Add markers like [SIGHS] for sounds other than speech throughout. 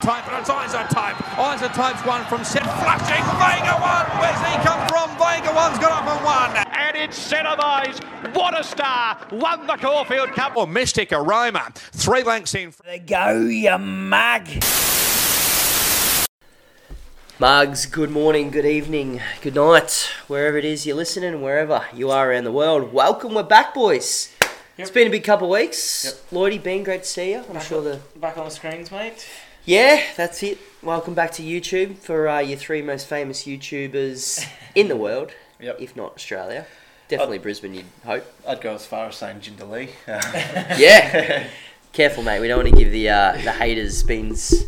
Type and it's Isa type. Isa type's one from set flashing. Vega one. Where's he come from? Vega one's got up and one. And it's Cenovise. What a star. Won the Caulfield Cup. Oh, or Mystic Aroma. Three lengths in. Go, you mug. Mugs, good morning, good evening, good night, wherever it is you're listening, wherever you are around the world. Welcome, we're back, boys. It's been a big couple of weeks. Yep. Lloydie, been great to see you. I'm sure the Back on the screens, mate. Yeah, that's it. Welcome back to YouTube for uh, your three most famous YouTubers [LAUGHS] in the world, Yep. if not Australia. Definitely Brisbane, you'd hope. I'd go as far as saying Jindalee. [LAUGHS] Yeah. [LAUGHS] Careful, mate. We don't want to give the uh, the haters beans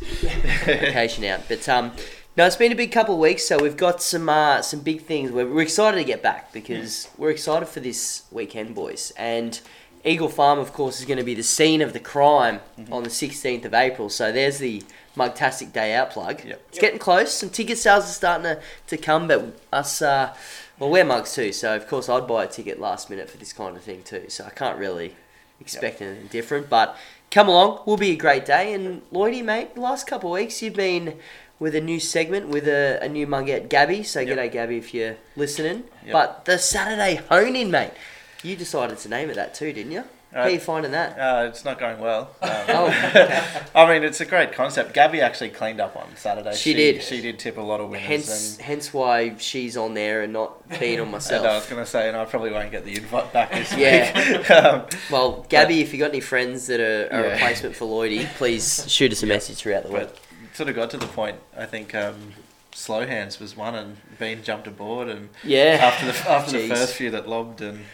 vacation out. But um, no, it's been a big couple of weeks, so we've got some uh, some big things. We're, we're excited to get back because we're excited for this weekend, boys. And Eagle Farm, of course, is going to be the scene of the crime on the 16th of April. So there's the Mugtastic Day Out plug. Yep. It's getting close. Some ticket sales are starting to, to come, but us, uh, well, we're mugs too. So of course, I'd buy a ticket last minute for this kind of thing too. So I can't really expect anything different. But come along, will be a great day. And Lloydie, mate, the last couple of weeks you've been with a new segment with a, a new mugette, Gabby. So Yep. g'day, Gabby, if you're listening. Yep. But the Saturday hone in, mate. You decided to name it that too, didn't you? How Uh, are you finding that? uh, it's not going well. [LAUGHS] Um, Oh, okay. [LAUGHS] I mean, it's a great concept. Gabby actually cleaned up on Saturday. She did. She did tip a lot of winners. hence, and, hence why she's on there and not being on [LAUGHS] and I was going to say, and I probably won't get the invite back this Yeah. week. um, Well, Gabby, if you got any friends that are a Yeah. replacement for Lloydie, please shoot us a message throughout the week. but it sort of got to the point, I think um, Slow Hands was one and Bean jumped aboard. And Yeah. after the, after the first few that lobbed, and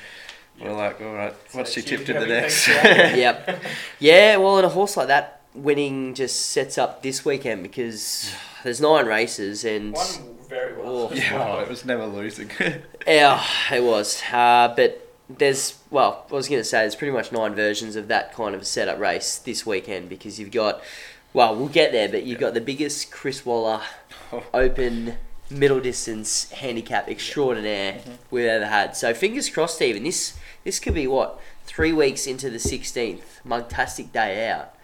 we're like, all right, what's she cheers, tipped in the next? thanks for that. [LAUGHS] yep. Yeah, well, and a horse like that winning just sets up this weekend because [SIGHS] there's nine races and One very well. Oh. yeah, it was never losing. [LAUGHS] yeah, it was. Uh, but there's well, I was going to say there's pretty much nine versions of that kind of setup race this weekend because you've got well, we'll get there, but you've got the biggest Chris Waller Oh. open middle distance handicap extraordinaire Mm-hmm. we've ever had. So fingers crossed, even this this could be what three weeks into the 16th Mugtastic Day out.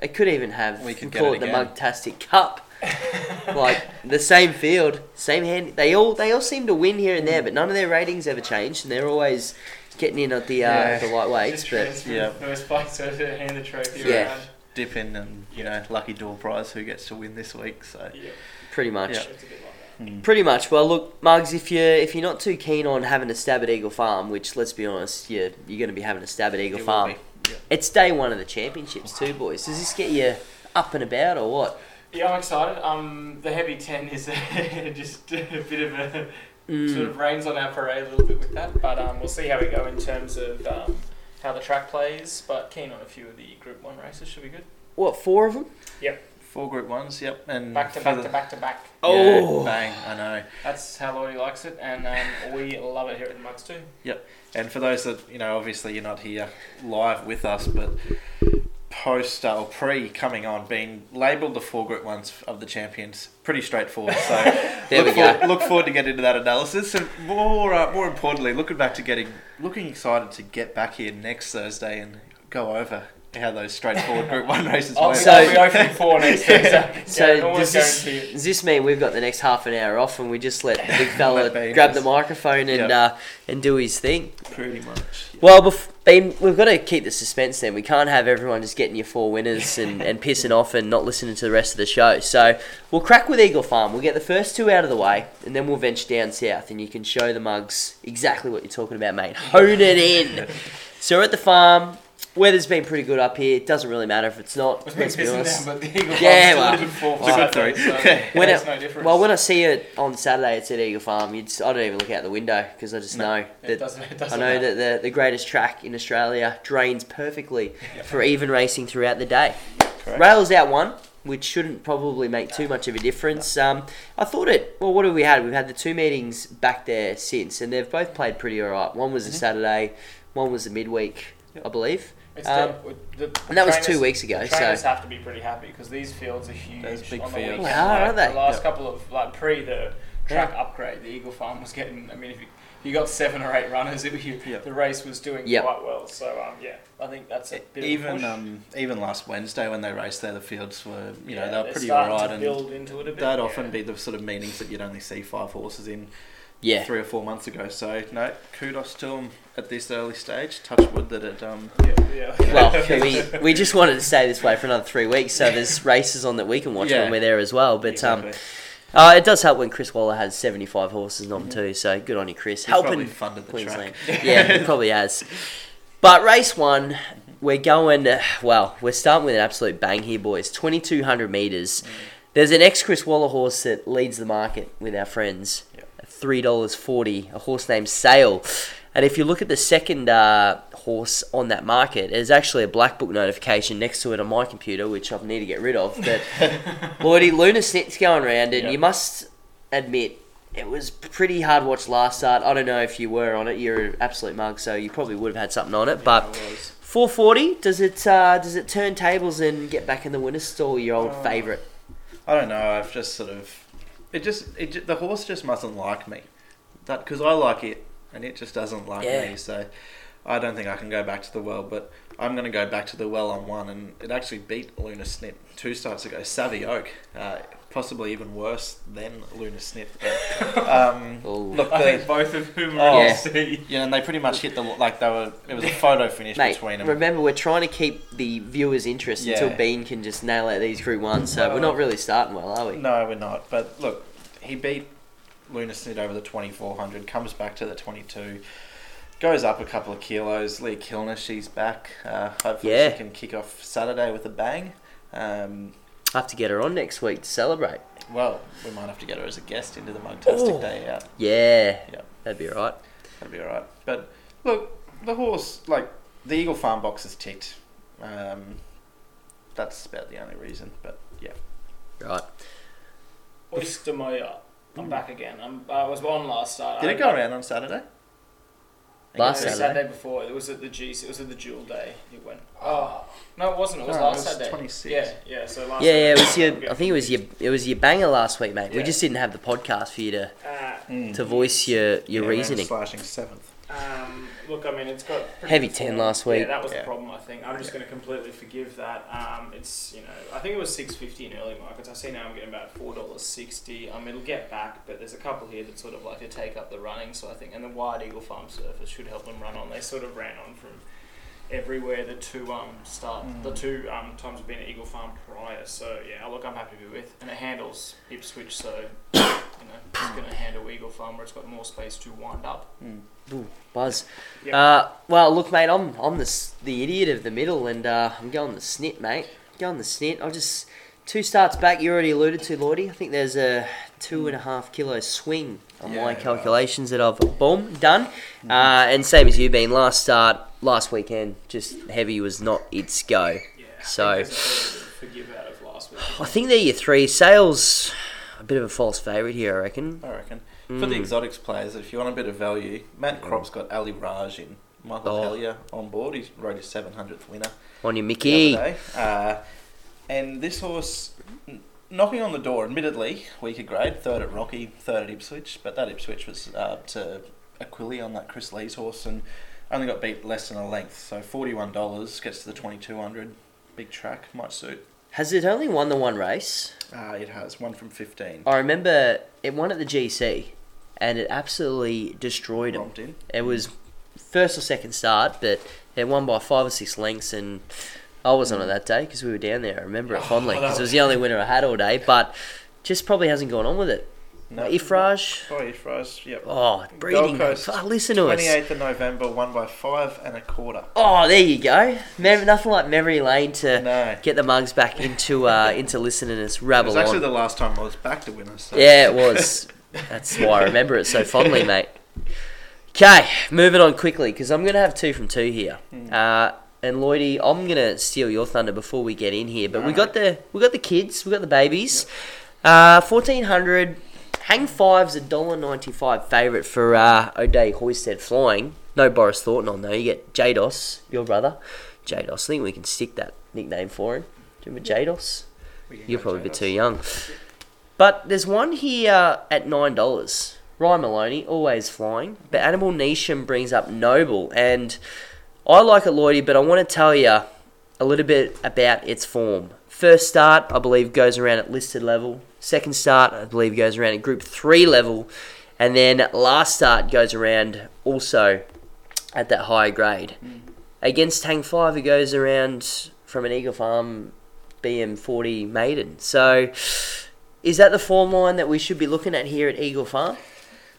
It could even have We we could call it it the again. Mugtastic Cup. [LAUGHS] like the same field, same hand. They all they all seem to win here and there, but none of their ratings ever changed, and they're always getting in at the uh, Yeah. the lightweights. Just But transfer Yeah. first place to hand the trophy Yeah. around. dip in and you know lucky door prize who gets to win this week so Yeah, pretty much. Yeah. It's a bit like that. Pretty much. Well, look, Mugs, if you're if you're not too keen on having a stab at Eagle Farm, which let's be honest, you're you're going to be having a stab at Eagle It Farm. yeah. It's day one of the championships too, boys. Does this get you up and about or what? Yeah, I'm excited. Um, the heavy ten is [LAUGHS] just a bit of a Mm. sort of rains on our parade a little bit with that, but um, we'll see how we go in terms of um, how the track plays. But keen on a few of the Group One races should be good. What four of them? Four group ones yep and Back to back the- to back to back. yeah, Oh. bang I know That's how Lloydie likes it, and um, we love it here at the Mugs too. Yep, and for those that you know obviously you're not here live with us but post uh, or pre coming on being labelled the four group ones of the champions pretty straightforward so [LAUGHS] There look we go. forward, look forward to get into that analysis and more uh, more importantly looking back to getting looking excited to get back here next Thursday and go over how those straightforward group one [LAUGHS] races I'll, So- I'll be opening four next [LAUGHS] week. So, So yeah, [LAUGHS] does this, does this mean we've got the next half an hour off and we just let the big fella grab the microphone and Yep. uh, and do his thing? pretty much Well, bef- Bean, we've got to keep the suspense then. We can't have everyone just getting your four winners and, and pissing off and not listening to the rest of the show. So we'll crack with Eagle Farm. We'll get the first two out of the way and then we'll venture down south and you can show the mugs exactly what you're talking about, mate. Hone it in. so we're at the farm. Weather's been pretty good up here. It doesn't really matter if it's not. We've Let's be honest. down, but the Eagle Yeah, well, delivered four it's a good three. so [LAUGHS] When it- no difference. Well, when I see it on Saturday, it's at Eagle Farm. You'd, I don't even look out the window because I just know it that doesn't, it I doesn't know matter. that the, the greatest track in Australia drains perfectly for even racing throughout the day. Correct. Rails out one, which shouldn't probably make too much of a difference. Um, I thought it. Well, what have we had? We've had the two meetings back there since, and they've both played pretty alright. One was a Saturday, one was a midweek, I believe. It's Um, the, the and that was two weeks ago, The so- trainers have to be pretty happy because these fields are huge Those big on the fields. weekend. They are, like, aren't they? The last Yep. couple of like pre the track upgrade. The Eagle Farm was getting. I mean, if you, if you got seven or eight runners, it, you, Yep. the race was doing Yep. quite well. So um, yeah, I think that's a bit of a Even push. um, even last Wednesday when they raced there, the fields were you know they were they're pretty starting alright, to and build into it a bit. that'd yeah. often be the sort of meetings that you'd only see five horses in Yeah. three or four months ago. So no, kudos to them at this early stage. Touch wood that it um Yeah, yeah. [LAUGHS] Well, we, we just wanted to stay this way for another three weeks, so there's [LAUGHS] races on that we can watch Yeah. when we're there as well. But um, exactly. Uh, it does help when Chris Waller has 75 horses on too, so good on you, Chris. He's probably Helping funded the Queensland. track. [LAUGHS] yeah, he probably has. But race one, we're going. uh, Well, we're starting with an absolute bang here, boys. Twenty two hundred meters. There's an ex Chris Waller horse that leads the market with our friends. Yep. Three dollars forty. A horse named Sale. And if you look at the second uh, horse on that market, there's actually a black book notification next to it on my computer, which I need to get rid of. But Lordy, [LAUGHS] Luna Snit's going around, and Yep. you must admit it was pretty hard watch last start. I don't know if you were on it. You're an absolute mug, so you probably would have had something on it. But 440, does it uh, does it turn tables and get back in the winner's stall? Your old Oh. favourite. I don't know. I've just sort of it just it the horse just mustn't like me. That because I like it and it just doesn't like Yeah. me. So I don't think I can go back to the well. But I'm going to go back to the well on one, and it actually beat Luna Snip two starts ago. Savvy Oak, uh, possibly even worse than Luna Snip. But, [LAUGHS] um, Ooh. look, I think both of whom Oh. are Yeah. on C. yeah, and they pretty much hit the like they were. It was a photo finish Mate, between them. remember we're trying to keep the viewers' interest until Bean can just nail out these Group Ones. So we're not really starting well, are we? No, we're not. But look, he beat Luna Snit over the 2400, comes back to the 22, goes up a couple of kilos. Leah Kilner, she's back. Uh, hopefully Yeah. she can kick off Saturday with a bang. Um, I have to get her on next week to celebrate. well, we might have to get her as a guest into the Mugtastic. Day out. Yeah, Yeah. that'd be alright. That'd be alright. But look, the horse, like, the Eagle Farm box is ticked. Um, that's about the only reason. But yeah. Right. Oyster I'm back again. I'm, I was on last start. Did I, it go around on Saturday? Last Saturday? Saturday before. It was at the G. It was at the Jewel Day. It went. Oh no, it wasn't. It was No, it last was Saturday. 26. Yeah, yeah. So last. Yeah, yeah. It was your. I think it was your. It was your banger last week, mate. We Yeah. just didn't have the podcast for you to Uh, to voice your your Yeah, we were reasoning. Slashing seventh. Um, look, I mean, it's got Heavy 10 form. last week. Yeah, that was Yeah. the problem. I think I'm just going to completely forgive that. Um, it's you know, I think it was six fifty in early markets. I see now I'm getting about four dollars sixty. Um, it'll get back, but there's a couple here that sort of like to take up the running. So I think, and the wide Eagle Farm surface should help them run on. They sort of ran on from everywhere the two um start Mm. the two um times have been at Eagle Farm prior. So yeah, look, I'm happy to be with, and it handles Ipswich. So [COUGHS] you know, it's going to handle Eagle Farm where it's got more space to wind up. Ooh, buzz. Yep. Uh, well, look, mate. I'm I'm the the idiot of the middle, and uh, I'm going the snit, mate. Going the snit. I'll just two starts back. You already alluded to, Lordy. I think there's a two and a half kilo swing on Yeah, my calculations that I've boom done. Uh, and same as you, been last start last weekend. Just heavy was not its go. Yeah. So- I think there's a fair bit to forgive out of last. I think they're your three sales. A bit of a false favourite here, I reckon. I reckon. For the Mm. exotics players, if you want a bit of value, Matt Kropp's got Ali Raj in. Michael Oh. Hellyer on board. He rode his 700th winner On your Mickey. Uh, and this horse, knocking on the door, admittedly, weaker grade, third at Rocky, third at Ipswich, but that Ipswich was uh, to Aquili on that Chris Lee's horse and only got beat less than a length. So $41 gets to the 2200 Big track, might suit. Has it only won the one race? Uh, it has one from 15. I remember it won at the GC, and it absolutely destroyed him. In. It was first or second start, but it won by five or six lengths, and I was on it that day because we were down there. I remember it fondly because it was the only winner I had all day, but just probably hasn't gone on with it. No. Ifraj, Oh, Ifraj, yep. oh, breeding. Coast, Oh, listen to us. 28th of November, won by five and a quarter. Oh, there you go. Mem- nothing like memory lane to No. get the mugs back into uh, [LAUGHS] into listening us It was actually on. the last time I was back to winner. So. Yeah, it [LAUGHS] was. That's why I remember it so fondly, mate. Okay, moving on quickly because I'm going to have two from two here. Uh, and Lloydie, I'm going to steal your thunder before we get in here. But we got the we got the kids, we got the babies. Uh, fourteen hundred. Hang five's a dollar ninety five favourite for uh, O'Day Hoisted Flying. No Boris Thornton on though. You get Jados, your brother. Jados. I think we can stick that nickname for him. Do you remember Jados? You're probably a bit too young. But there's one here at nine dollars. Ryan Maloney, always flying. But Annabel Neasham brings up Noble, and I like it, Lloydie, but I want to tell you a little bit about its form. First start, I believe, goes around at listed level. Second start, I believe, goes around at Group Three level, and then last start goes around also at that higher grade. Mm. Against Hang Five, it goes around from an Eagle Farm BM40 maiden. So, is that the form line that we should be looking at here at Eagle Farm?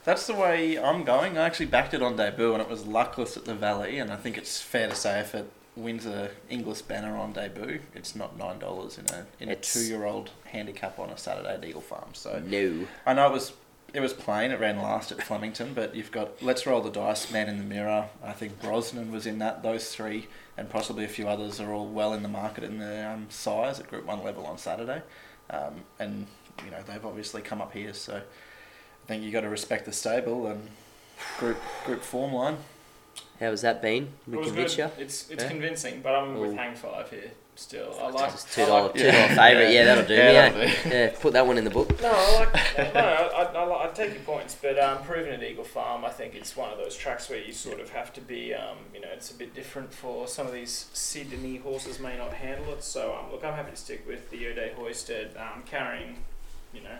That's the way I'm going. I actually backed it on debut and it was luckless at the Valley, and I think it's fair to say if it wins a Inglis Banner on debut, it's not nine dollars in a in It's- a two year old handicap on a Saturday at Eagle Farm. So No. I know it was it was plain. It ran last at Flemington, but you've got Let's Roll the Dice, Man in the Mirror. I think Brosnan was in that. Those three and possibly a few others are all well in the market in the um, size at Group One level on Saturday, um, and you know they've obviously come up here. So I think you got to respect the stable and group group form line. How has that been? We It convince you? It's it's Yeah? convinced, but I'm with Hang Five here still. I like Just two I dollar, like- two dollar [LAUGHS] favorite. Yeah, that'll do Yeah, me. that'll eh? do. Yeah, put that one in the book. No, I like. no, I, I, I, I take your points, but um, proven at Eagle Farm, I think it's one of those tracks where you sort of have to be, um, you know, it's a bit different for some of these Sydney horses may not handle it. So um, look, I'm happy to stick with the O'Day Hoisted, um, carrying, you know,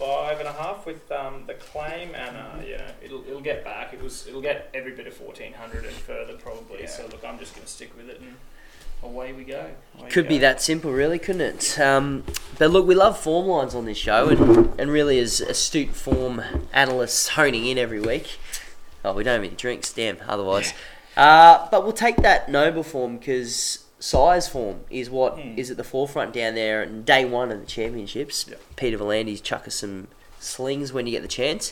55 and a half with um, the claim, and uh, you know, it'll it'll get back. It was it'll get every bit of 1400 and further probably. Yeah. So look, I'm just going to stick with it and. Away we go. Away Could be that simple, really, couldn't it? Um, but look, we love form lines on this show, and, and really, as astute form analysts honing in every week. Oh, we don't have any drinks, damn. Otherwise, uh, but we'll take that noble form because size form is what is Hmm. at the forefront down there. And day one of the championships, Yep. Peter V'landys chuck us some slings when you get the chance.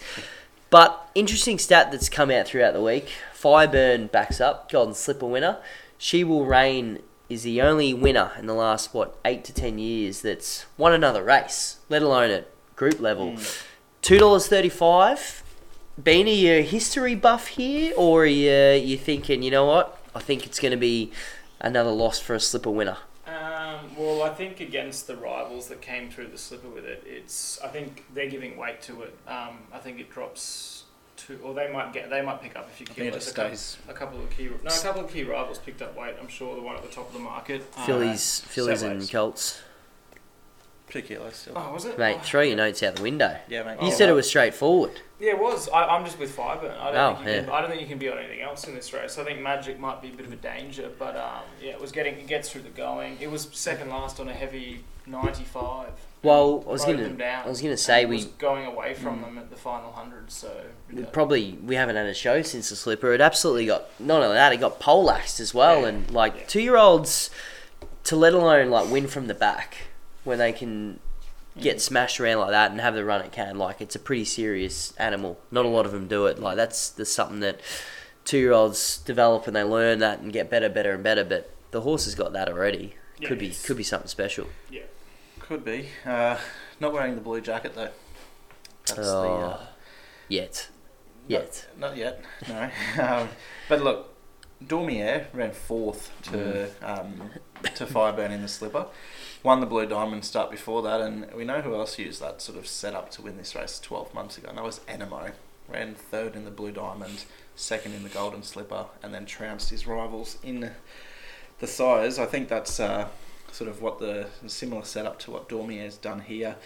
But interesting stat that's come out throughout the week. Fireburn backs up, Golden Slipper winner. She will reign is the only winner in the last what eight to ten years that's won another race, let alone at group level. Two dollars thirty five. Being are you a history buff here, or are you you thinking you know what? I think it's going to be another loss for a slipper winner. Um, well, I think against the rivals that came through the slipper with it, it's I think they're giving weight to it. Um, I think it drops to, or they might get they might pick up a few I it kilos. A couple, a couple of key no, a couple of key rivals picked up weight. I'm sure the one at the top of the market. Uh, Phillies, Phillies, and Setways. Colts. Two kilos still. Oh, was it? Mate, Oh, throw your notes out the window. Yeah, mate. You Oh, said it was straightforward. Yeah, it was. I, I'm just with Fireburn. I don't Oh, think you can. I don't think you can be on anything else in this race. I think Magic might be a bit of a danger, but um, yeah, it was getting it gets through the going. It was second last on a heavy 95. Well, I was gonna- down, I was gonna say and we- was going away from them at the final hundred. So We. Probably we haven't had a show since the slipper. It absolutely got not only that, it got poleaxed as well. Yeah. And like Yeah. two year olds, to let alone like win from the back when they can get smashed around like that and have the run it can, like it's a pretty serious animal. Not a lot of them do it. Like that's that's something that two year olds develop and they learn that and get better, better and better. But the horse has got that already. Yeah, could be could be something special. Yeah, could be. Uh, not wearing the blue jacket though. That's the. Uh, Oh, yet, yet. Not, not yet. No. [LAUGHS] um, but look, Dormier ran fourth to um, to Fireburn in the slipper. Won the Blue Diamond start before that, and we know who else used that sort of setup to win this race 12 months ago, and that was Anamoe. Ran third in the Blue Diamond, second in the Golden Slipper, and then trounced his rivals in the size. I think that's uh, sort of what the similar setup to what Dormier's done here.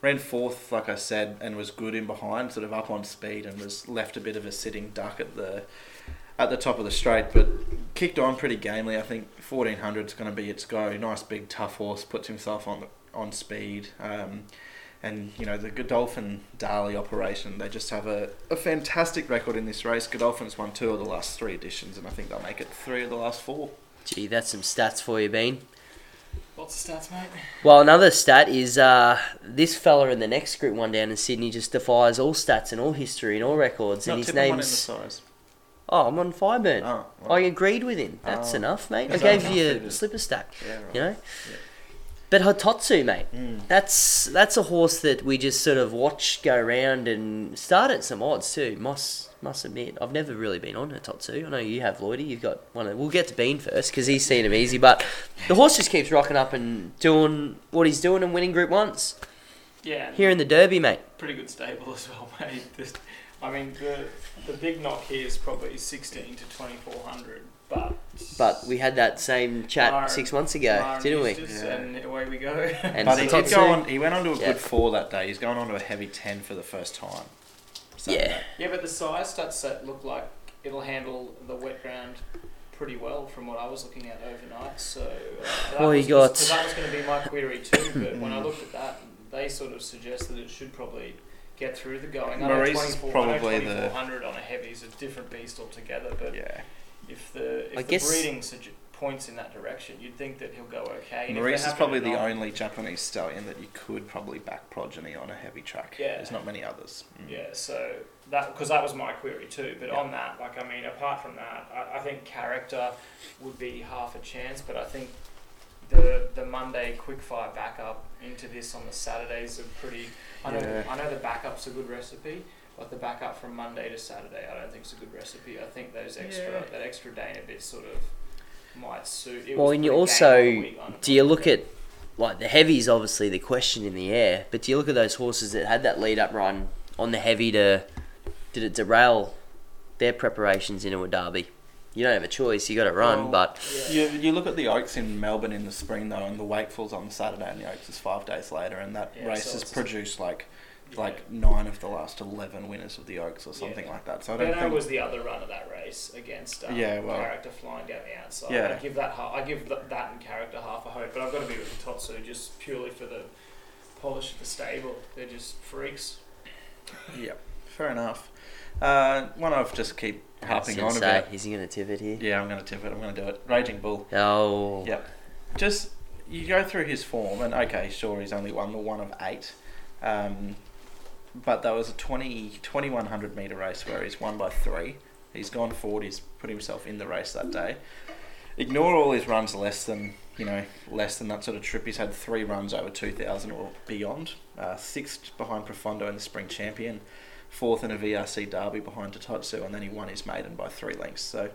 Ran fourth, like I said, and was good in behind, sort of up on speed, and was left a bit of a sitting duck at the at the top of the straight, but kicked on pretty gamely. I think 1400 is going to be its go. Nice big tough horse, puts himself on on speed. Um, and you know the Godolphin Darley operation, they just have a, a fantastic record in this race. Godolphin's won two of the last three editions, and I think they'll make it three of the last four. Gee, that's some stats for you, Bean. Lots of stats, mate. Well, another stat is uh, this fella in the next group one down in Sydney just defies all stats and all history and all records, Not and his tipping one in the name's size. Oh, I'm on Fireburn. Oh, I agreed with him. That's Oh. enough, mate. I gave enough? you It a is. slipper stack, yeah, right. you know. Yeah. But Hitotsu, mate, Mm. that's that's a horse that we just sort of watch go around and start at some odds too. Must must admit, I've never really been on Hitotsu. I know you have, Lloydie. You've got one. Of, we'll get to Bean first because he's seen him easy, but the horse just keeps rocking up and doing what he's doing and winning Group Ones. Yeah, here in the Derby, mate. pretty good stable as well, [LAUGHS] mate. This- I mean, the the big knock here is probably 16 to 2400, but But we had that same chat Mar- six months ago, Mar didn't we? Eustace, Yeah. And away we go. And But [LAUGHS] he did go on. He went on to a Yeah. good four that day. He's going on to a heavy ten for the first time. Yeah. yeah, but the size stats set look like it'll handle the wet ground pretty well from what I was looking at overnight. So uh, that Well, you was, got- because that was going to be my query too. But when I [LAUGHS] looked at that, they sort of suggest that it should probably get through the going. I know Maurice is 24 probably I the- know 2400 on a heavy is a different beast altogether. But Yeah. if the if I the guess- breeding sugge- points in that direction, you'd think that he'll go okay. And if Maurice they're is happy probably to the not- only Japanese stallion that you could probably back progeny on a heavy track. Yeah. There's not many others. Mm. Yeah, so that because that was my query too. But Yeah. on that, like I mean, apart from that, I, I think character would be half a chance. But I think the the Monday quickfire backup into this on the Saturdays are pretty. I know Yeah. I know the backup's a good recipe, but the backup from Monday to Saturday, I don't think it's a good recipe. I think those extra Yeah. that extra day and a bit sort of might suit. It Well, and you also game of the week on- do you look at like the heavies? Obviously, the question in the air. But do you look at those horses that had that lead up run on the heavy to did it derail their preparations into a derby? You don't have a choice. You got to run, Well, but Yeah. You, you look at the Oaks in Melbourne in the spring though, and the Wakeful's on the Saturday, and the Oaks is five days later, and that Yeah, race so has produced like Yeah. like nine of the last eleven winners of the Oaks or something Yeah. like that. So I don't Benno think was the other run of that race against um, Yeah, well- character flying down the outside. Yeah. I give that I give that and character half a hope, but I've got to be with the Totsu just purely for the polish of the stable. They're just freaks. yeah, fair enough. Uh, one I've just keep I was harping on say, about. is he going to tip it here? Yeah, I'm going to tip it. I'm going to do it. Raging Bull. Oh, Yep. Just you go through his form, and okay, sure, he's only won the one of eight, um, but that was a 20, 2100 meter race where he's won by three. He's gone forward. He's put himself in the race that day. Ignore all his runs less than you know less than that sort of trip. He's had three runs over two thousand or beyond. Uh, sixth behind Profondo in the Spring Champion, fourth in a VRC Derby behind Hitotsu, and then he won his maiden by three lengths. So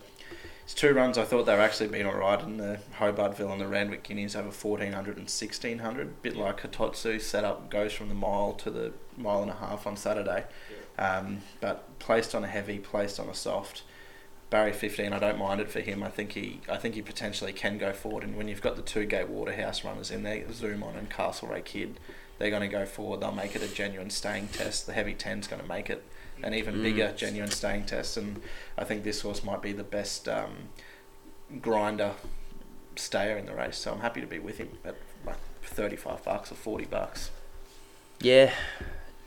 his two runs, I thought they were actually been alright in the Hobartville and the Randwick Guineas over 1400 and 1600. A Bit like Hitotsu, set up, goes from the mile to the mile and a half on Saturday. Um, but placed on a heavy, placed on a soft. Barry 15, I don't mind it for him. I think he, I think he potentially can go forward. And when you've got the two gate Waterhouse runners in there, Zoom on and Castlereagh Kid, they're going to go forward. They'll make it a genuine staying test. The heavy 10's going to make it an even Mm. bigger genuine staying test. And I think this horse might be the best um, grinder stayer in the race. So I'm happy to be with him at like 35 bucks or 40 bucks. yeah.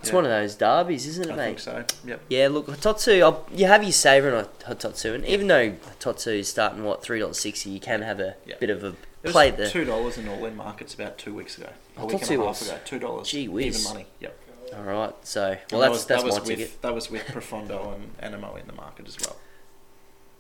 It's Yeah. one of those derbies, isn't it, I mate? think so. Yep. Yeah, look, Hitotsu, I'll, you have your saver on Hitotsu, and even though Hitotsu is starting what three dollars sixty, you can have a Yeah. bit of a play the. two dollars in all in markets about two weeks ago. I A week thought and a half was. ago. Two dollars. Gee whiz. Even money. Yep. All right, so well, that's that was, that's that was my with, ticket. That was with Profondo and Anamoe in the market as well.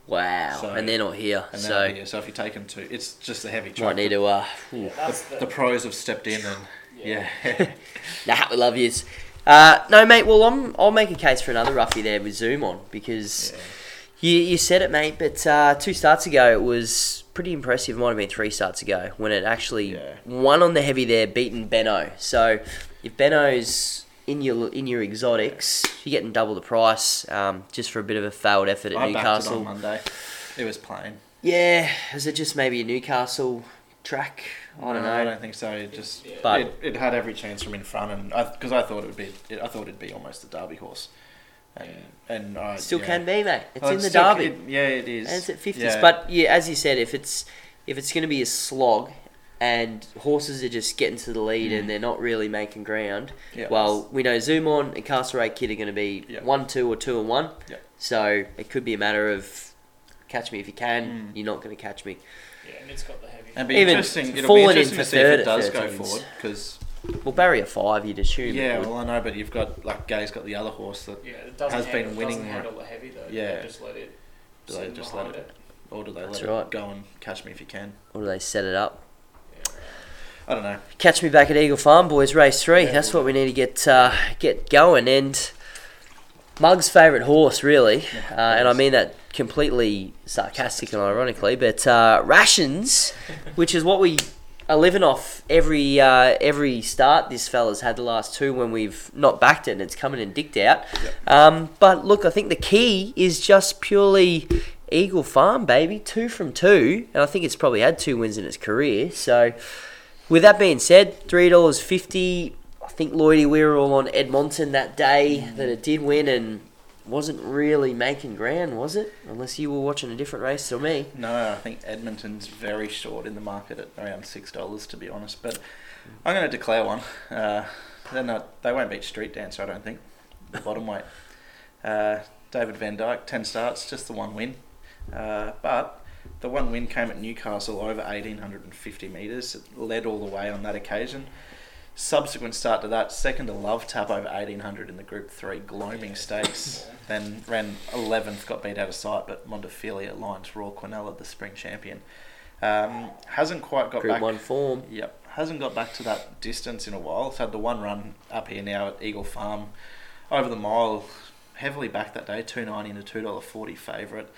Wow, So- and they're not here, And so so, yeah, so if you take them to, it's just a heavy track. might need to. Uh, Yeah, the, the, the pros have stepped in and yeah. [LAUGHS] nah, we love yous. Uh, no, mate. Well, I'm, I'll make a case for another roughie there with Zoom on because Yeah. You you said it, mate. But uh, two starts ago, it was pretty impressive. Might have been three starts ago when it actually Yeah. won on the heavy there, beating Benno. So if Benno's in your in your exotics, you're getting double the price um, just for a bit of a failed effort at I backed it Newcastle. on Monday. It was plain. Yeah, is it just maybe a Newcastle track? I don't No, know. I don't think so. It just But- it, it had every chance from in front, and because I, thought it would be, it, I thought it'd be almost a Derby horse, and and I Still yeah. can be, mate. It's Well, in the still- derby. it- yeah, it is. And it's at fifties. Yeah. But yeah, as you said, if it's if it's going to be a slog and horses are just getting to the lead Mm. and they're not really making ground, Yeah. well, we know Zoom on and Castlereagh Kid are going to be Yeah. one, two, or two and one. Yeah. So it could be a matter of catch me if you can. Mm. You're not going to catch me. yeah, and it's got the heavy. and be even interesting. It'll be interesting to see if it does go forward because Well, barrier five, you'd assume. it yeah, well I know, but you've got like Gai's got the other horse that, Yeah, it doesn't has been handle, winning doesn't handle the heavy though. Yeah. They just let it. Do they just let behind it- or do they That's let right. it go and catch me if you can? or do they set it up? Yeah. I don't know. Catch me back at Eagle Farm, boys. Race three. Yeah, That's we'll what we need to get uh, get going. And Mug's favourite horse, really, uh, and I mean that completely sarcastic and ironically, but uh, rations, which is what we are living off every uh, every start this fella's had the last two when we've not backed it and it's coming and dicked out. Um, but look, I think the key is just purely Eagle Farm, baby. Two from two. And I think it's probably had two wins in its career. So, with that being said, $3.50. I think Lloydie, we were all on Edmonton that day that it did win and wasn't really making ground, was it? Unless you were watching a different race to me. No, I think Edmonton's very short in the market at around six dollars, to be honest. But I'm going to declare one. Uh, they're not. They won't beat Street Dancer, I don't think. The bottom weight. Uh, David Van Dyke, ten starts, just the one win. Uh, but the one win came at Newcastle over 1850 metres. It led all the way on that occasion. Subsequent start to that, second to Love Tap over 1800 in the Group 3 Gloaming Stakes. [LAUGHS] Then ran 11th, got beat out of sight, but Montefilia Lions Royal Quinella, the spring champion. Um, hasn't quite got Group back. one form. Yep, hasn't got back to that distance in a while. It's had the one run up here now at Eagle Farm, over the mile, heavily back that day, two ninety into two dollar forty favourite.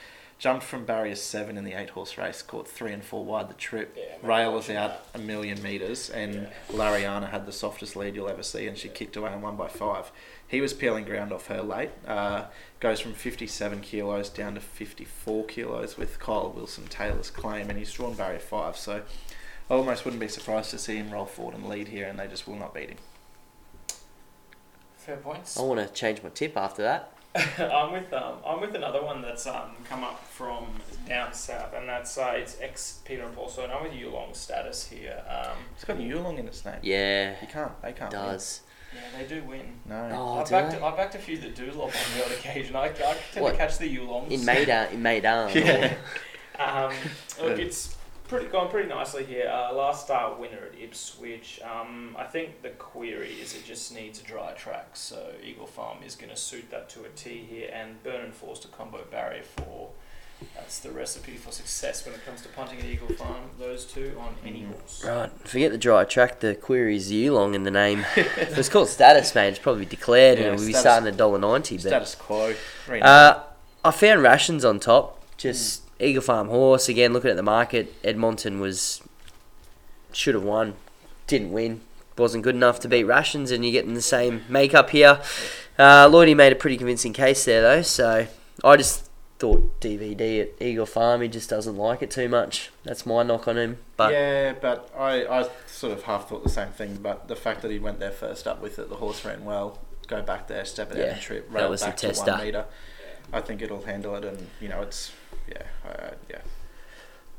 Jumped from barrier seven in the eight horse race, caught three and four wide the trip. Yeah, Rail was watching out a million metres, and Lariana had the softest lead you'll ever see, and she kicked away and won by five. He was peeling ground off her late. Uh, goes from 57 kilos down to 54 kilos with Kyle Wilson Taylor's claim, and he's drawn barrier five. So I almost wouldn't be surprised to see him roll forward and lead here, and they just will not beat him. Fair points. I want to change my tip after that. [LAUGHS] I'm with um, I'm with another one that's um, come up from down south, and that's uh, it's ex Peter and Paul. So I'm with Yulong status here. Um, It's got Yulong in its name. Yeah, You can't. They can't. does. yeah, they do win. Win. No. Oh, I've backed, they? I've backed a few that do lob on the odd occasion. I, I tend What? to catch the Yulongs. In Maidan, in Maidan. [LAUGHS] Yeah. Um, look, it's pretty gone pretty nicely here. Uh, last start winner at Ipswich. Um, I think the query is it just needs a dry track, so Eagle Farm is going to suit that to a T here, and Burn and Forced a combo barrier for. That's the recipe for success when it comes to punting at Eagle Farm. Those two on any Mhm. horse. Right, forget the dry track. The query is Yulong in the name. if it's called status, mate, it's probably declared, Yeah, and we'll be starting at dollar ninety. But Status quo. Uh, I found rations on top. Just Eagle Farm horse again. Looking at the market, Edmonton was should have won, didn't win. Wasn't good enough to beat rations, and you're getting the same makeup here. Uh, Lloydie made a pretty convincing case there, though. So I just thought DVD at Eagle Farm. He just doesn't like it too much. That's my knock on him. But yeah, but I, I sort of half thought the same thing. But the fact that he went there first up with it, the horse ran well. Go back there, step it out Yeah, and trip, rail back to one meter. I think it'll handle it, and you know it's yeah, uh, yeah.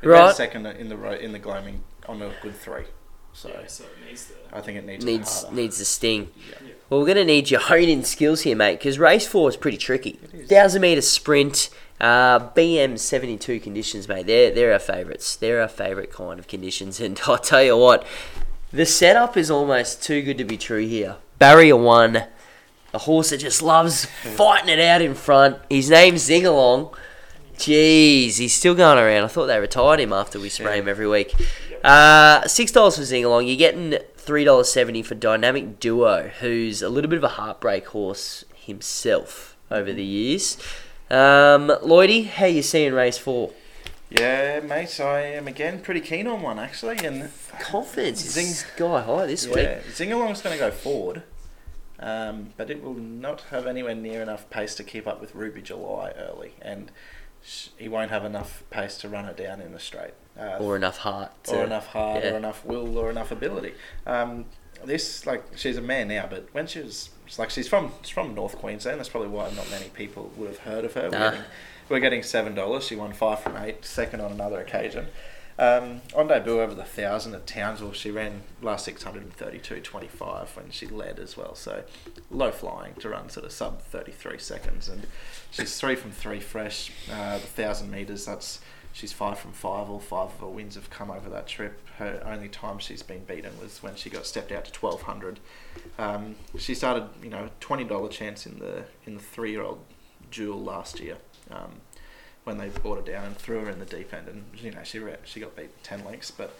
Right. ran second in the ro- in the gloaming on a good three, so Yeah, so it needs the. I think it needs needs harder. needs the sting. Yeah. Well, we're going to need your honing skills here, mate, because race four is pretty tricky. It is. Thousand meter sprint, uh, BM seventy two conditions, mate. They're they're our favourites. They're our favourite kind of conditions. [LAUGHS] And I'll tell you what, the setup is almost too good to be true here. Barrier one, a horse that just loves [LAUGHS] fighting it out in front. His name's Zingalong. Jeez, he's still going around. I thought they retired him after we spray Yeah. him every week. Uh, Six dollars for Zingalong. You're getting three dollars seventy for Dynamic Duo, who's a little bit of a heartbreak horse himself over the years. Um, Lloydie, how you seeing race four? Yeah, mate, I am again pretty keen on one actually, and Confidence is Zing- sky high this week. Zingalong's going to go forward, um, but it will not have anywhere near enough pace to keep up with Ruby July early, and he won't have enough pace to run her down in the straight. Uh, Or enough heart. To, or enough heart, yeah. or enough will, or enough ability. Um, this like she's a man now, but when she was like she's from she's from North Queensland. That's probably why not many people would have heard of her. We're getting, we're getting seven dollars. She won five from eight, second on another occasion. Um, on debut over the thousand at Townsville, she ran last six hundred and thirty-two twenty-five when she led as well. So low flying to run sort of sub thirty-three seconds, and she's three from three fresh. Uh, the thousand meters, that's she's five from five. All five of her wins have come over that trip. Her only time she's been beaten was when she got stepped out to twelve hundred. Um, she started, you know, twenty dollar chance in the in the three year old duel last year. Um, when they brought her down and threw her in the deep end, and you know she re- she got beat ten lengths, but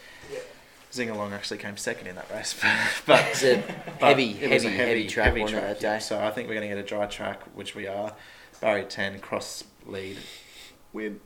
Zingalong actually came second in that race. [LAUGHS] but It's a but heavy, it was heavy, a heavy, track, wasn't it, that yeah. day? So I think we're going to get a dry track, which we are. Barry ten cross lead. Win.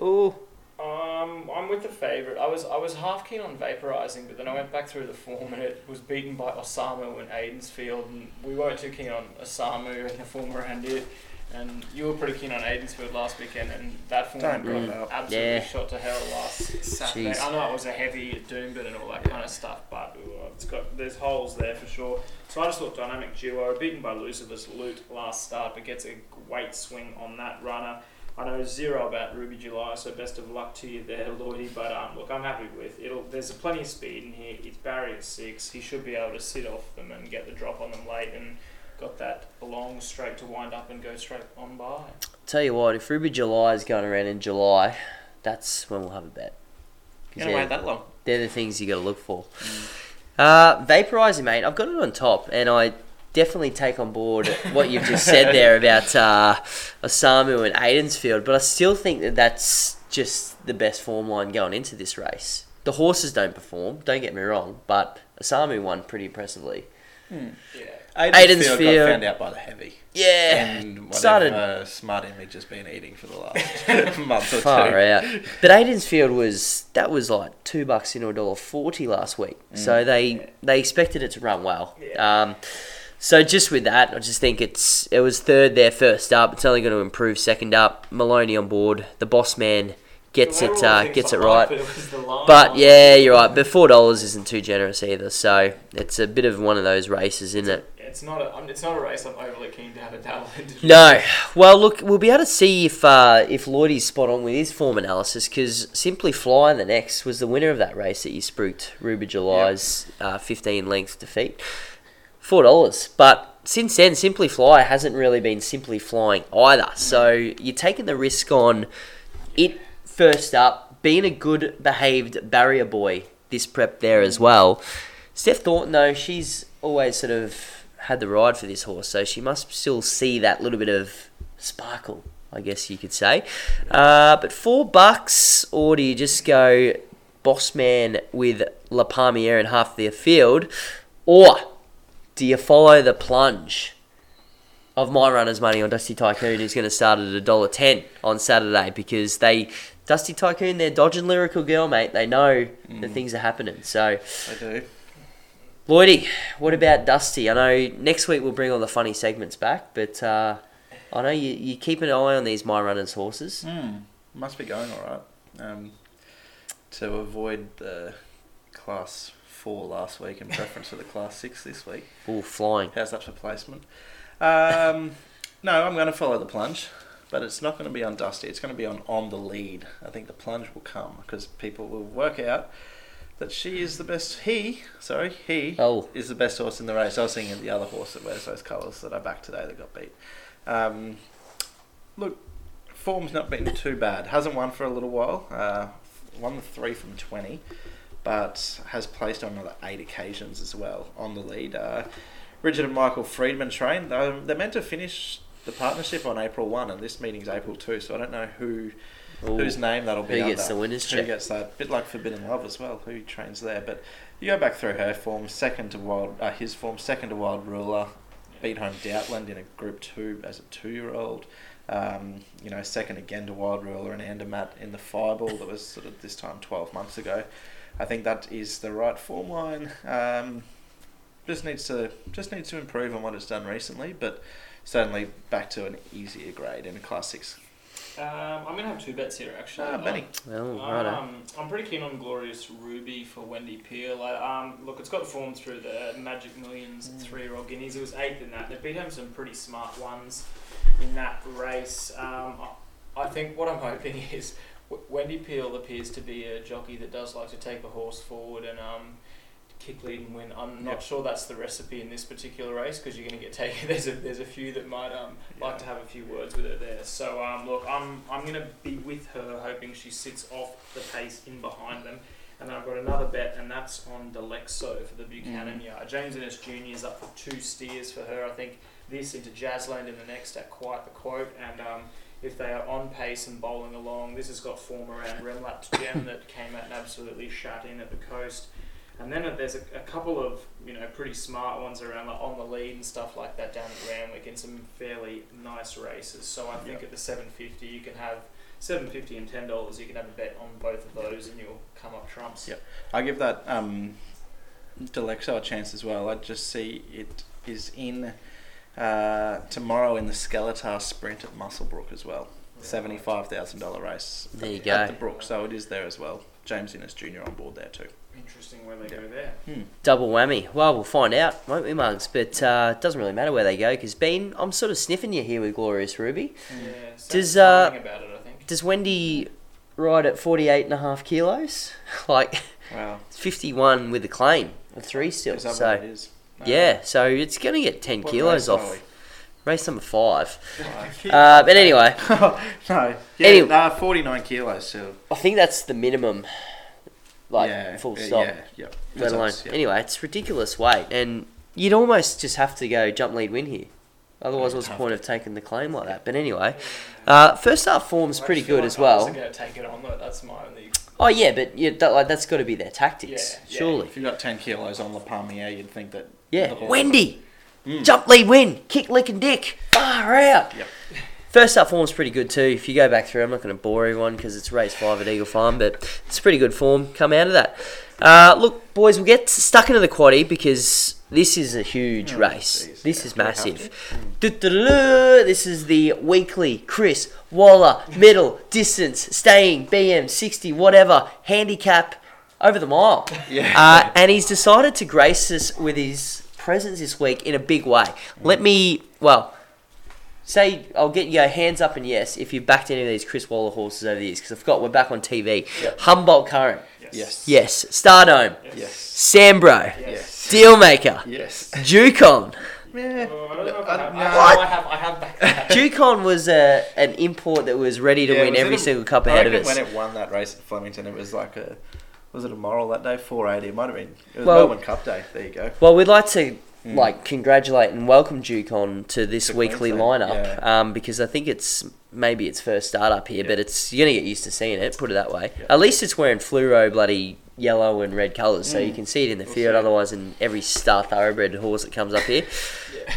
Oh, Um, I'm with the favourite. I was I was half keen on vaporizing, but then I went back through the form and it was beaten by Osamu and Aidensfield, and we weren't too keen on Osamu in the form around it. And you were pretty keen on Aidensfield last weekend, and that form Don't got bring absolutely Yeah. shot to hell last Saturday. Jeez. I know it was a heavy at Doomben and all that kind of stuff, but it's got there's holes there for sure. So I just thought dynamic duo beaten by Lucifer's Loot last start, but gets a weight swing on that runner. I know zero about Ruby July, so best of luck to you there, Lloydie. But um, look, I'm happy with it'll. There's plenty of speed in here. It's Barry at six. He should be able to sit off them and get the drop on them late, and got that long straight to wind up and go straight on by. Tell you what, if Ruby July is going around in July, that's when we'll have a bet. 'Cause Gonna they're, wait that long. they're the things you got to look for. Uh, vaporizing, mate. I've got it on top, and I definitely take on board what you've just said there [LAUGHS] about uh, Osamu and Aidensfield, but I still think that that's just the best form line going into this race. The horses don't perform, don't get me wrong, but Osamu won pretty impressively. Yeah. Aiden's Aidensfield- Field got found out by the heavy. Yeah, And whatever started uh, smart image has been eating for the last [LAUGHS] month or far two. out. But Aiden's Field was that was like two bucks into a dollar forty last week, so they they expected it to run well. Yeah. Um, so just with that, I just think it's it was third there first up. It's only going to improve second up. Maloney on board, the boss man gets it uh, gets it right. But, it was the line But yeah, you're right. But four dollars isn't too generous either. So it's a bit of one of those races, isn't it? It's not a. I'm- It's not a race I'm overly keen to have a dabble into. No. Well, look, we'll be able to see if uh, if Lloydie's spot on with his form analysis because Simply Fly in the next was the winner of that race that you spooked Ruby July's uh, 15 length defeat. Four dollars, but since then, Simply Fly hasn't really been simply flying either. So you're taking the risk on it first up, being a good behaved barrier boy. This prep there as well. Steph Thornton though, she's always sort of had the ride for this horse, so she must still see that little bit of sparkle, I guess you could say. Uh, but four bucks, or do you just go boss man with La Palmiere and half the field, or do you follow the plunge of my runner's money on Dusty Tycoon, who's going to start at a dollar ten on Saturday because they Dusty Tycoon, they're dodging lyrical girl, mate. They know that things are happening. So, I do. Lloydie, what about Dusty? I know next week we'll bring all the funny segments back, but uh, I know you, you keep an eye on these My Runners horses. Hmm. Must be going all right. Um, to avoid the class four last week in preference for the class six this week. All flying. How's that for placement? Um, no, I'm going to follow the plunge, but it's not going to be on Dusty. It's going to be on on the lead. I think the plunge will come because people will work out that she is the best. He, sorry, he Oh. is the best horse in the race. I was thinking of the other horse that wears those colours that I backed today that got beat. Um, look, form's not been too bad. Hasn't won for a little while. Uh, won the three from twenty, but has placed on another eight occasions as well on the lead. Uh, Richard and Michael Freedman train. They're, they're meant to finish the partnership on April one, and this meeting's April two. So I don't know who Ooh. whose name that'll be. Who gets under. the winner's Who check? gets that? Bit like Forbidden Love as well. Who trains there? But you go back through her form. Second to Wild, uh, his form. Second to Wild Ruler. Beat home Doubtland in a Group Two as a two-year-old. Um, you know, second again to Wild Ruler and Andermatt in the Fireball that was sort of this time 12 months ago. I think that is the right form line. Um, just needs to just needs to improve on what it's done recently, but certainly back to an easier grade in a Class Six. Um, I'm gonna have two bets here actually. Ah, Benny. Oh, righto. Um, I'm pretty keen on Glorious Ruby for Wendy Peel. I, um, look, it's got the form through the Magic Millions three-year-old guineas. It was eighth in that. They beat home some pretty smart ones in that race. Um, I, I think what I'm hoping [LAUGHS] is W- Wendy Peel appears to be a jockey that does like to take a horse forward and um, kick lead and win. I'm not Yep. sure that's the recipe in this particular race because you're going to get [LAUGHS] taken. There's a there's a few that might um, like to have a few words with her there. So um, look, I'm I'm going to be with her, hoping she sits off the pace in behind them. And then I've got another bet, and that's on Delexo for the Buchanan yard. James Innes Jr. is up for two steers for her. I think this into Jazzland in the next at quite the quote. And um, if they are on pace and bowling along, this has got form around Remlat Gem that came out and absolutely shut in at the coast. And then there's a, a couple of you know pretty smart ones around like on the lead and stuff like that down at Randwick in some fairly nice races. So I think Yeah. at the 750 you can have seven fifty and ten dollars. You can have a bet on both of those, and you'll come up trumps. Yep. I give that um, Delexo a chance as well. I just see it is in uh, tomorrow in the Skellatar Sprint at Muswellbrook as well. Seventy-five thousand dollar race. There you at go. the Brook, so it is there as well. James Innes Jr. on board there too. Interesting where they Yeah. go there. Double whammy. Well, we'll find out, won't we, Mugs? But uh, it doesn't really matter where they go because Bean, I'm sort of sniffing you here with Glorious Ruby. Yeah. Does, uh, about it, I think. Does Wendy ride at 48 and a half kilos? [LAUGHS] like Wow. 51 with the claim of three still. Is that So what it is? Uh, yeah, so it's going to get 10 what kilos off. Race number five. Right. [LAUGHS] Uh, but anyway, [LAUGHS] no. Yeah, Anyway. nah, 49 kilos. So, I think that's the minimum. Like yeah, full stop. Yeah, yeah. let alone. Yeah. Anyway, it's ridiculous weight, and you'd almost just have to go jump lead win here. Otherwise, Yeah, what's the point of taking the claim like that? But anyway, uh, first half form's I pretty good like as well. wasn't going to take it on though. That's my only. Oh yeah, but yeah, that, like that's got to be their tactics, surely. If you've got 10 kilos on La Palmier, you'd think that. Yeah, Wendy, Mm. jump lead win, kick lick and dick, far out. Yep. First up form's pretty good too. If you go back through, I'm not going to bore everyone because it's race five at Eagle Farm, but it's pretty good form come out of that. Uh, look, boys, we'll get stuck into the quaddy because this is a huge Oh, race. jeez. This Yeah, is massive. This is the weekly Chris Waller middle distance staying BM 60 whatever handicap over the mile. [LAUGHS] Yeah. Uh, and he's decided to grace us with his presence this week in a big way. Let me, well, say I'll get you go hands up and yes if you've backed any of these Chris Waller horses over the years because I forgot we're back on TV. Humboldt Current, Yes. Yes. yes. Stardome, Yes. Yes. Sambro, Yes. Dealmaker, Yes. Jukon. [LAUGHS] Yeah. Oh, I don't know if Uh, I have. no. I, I have. I have back that. [LAUGHS] Jukon was a, an import that was ready to Yeah, win every a- single cup I ahead of reckon us. When it won that race at Flemington, it was like a. Was it a moral that day? 480. It might have been. It was Well- Melbourne Cup Day. There you go. Well, we'd like to Mm. like congratulate and welcome Jukon to this To weekly Queensland, lineup yeah. um, because I think it's maybe its first start up here, Yeah. but it's you're gonna get used to seeing it. Put it that way. Yeah. At least it's wearing fluoro bloody yellow and red colours, so Mm. you can see it in the We'll field. see. Otherwise, in every star thoroughbred horse that comes up here. [LAUGHS]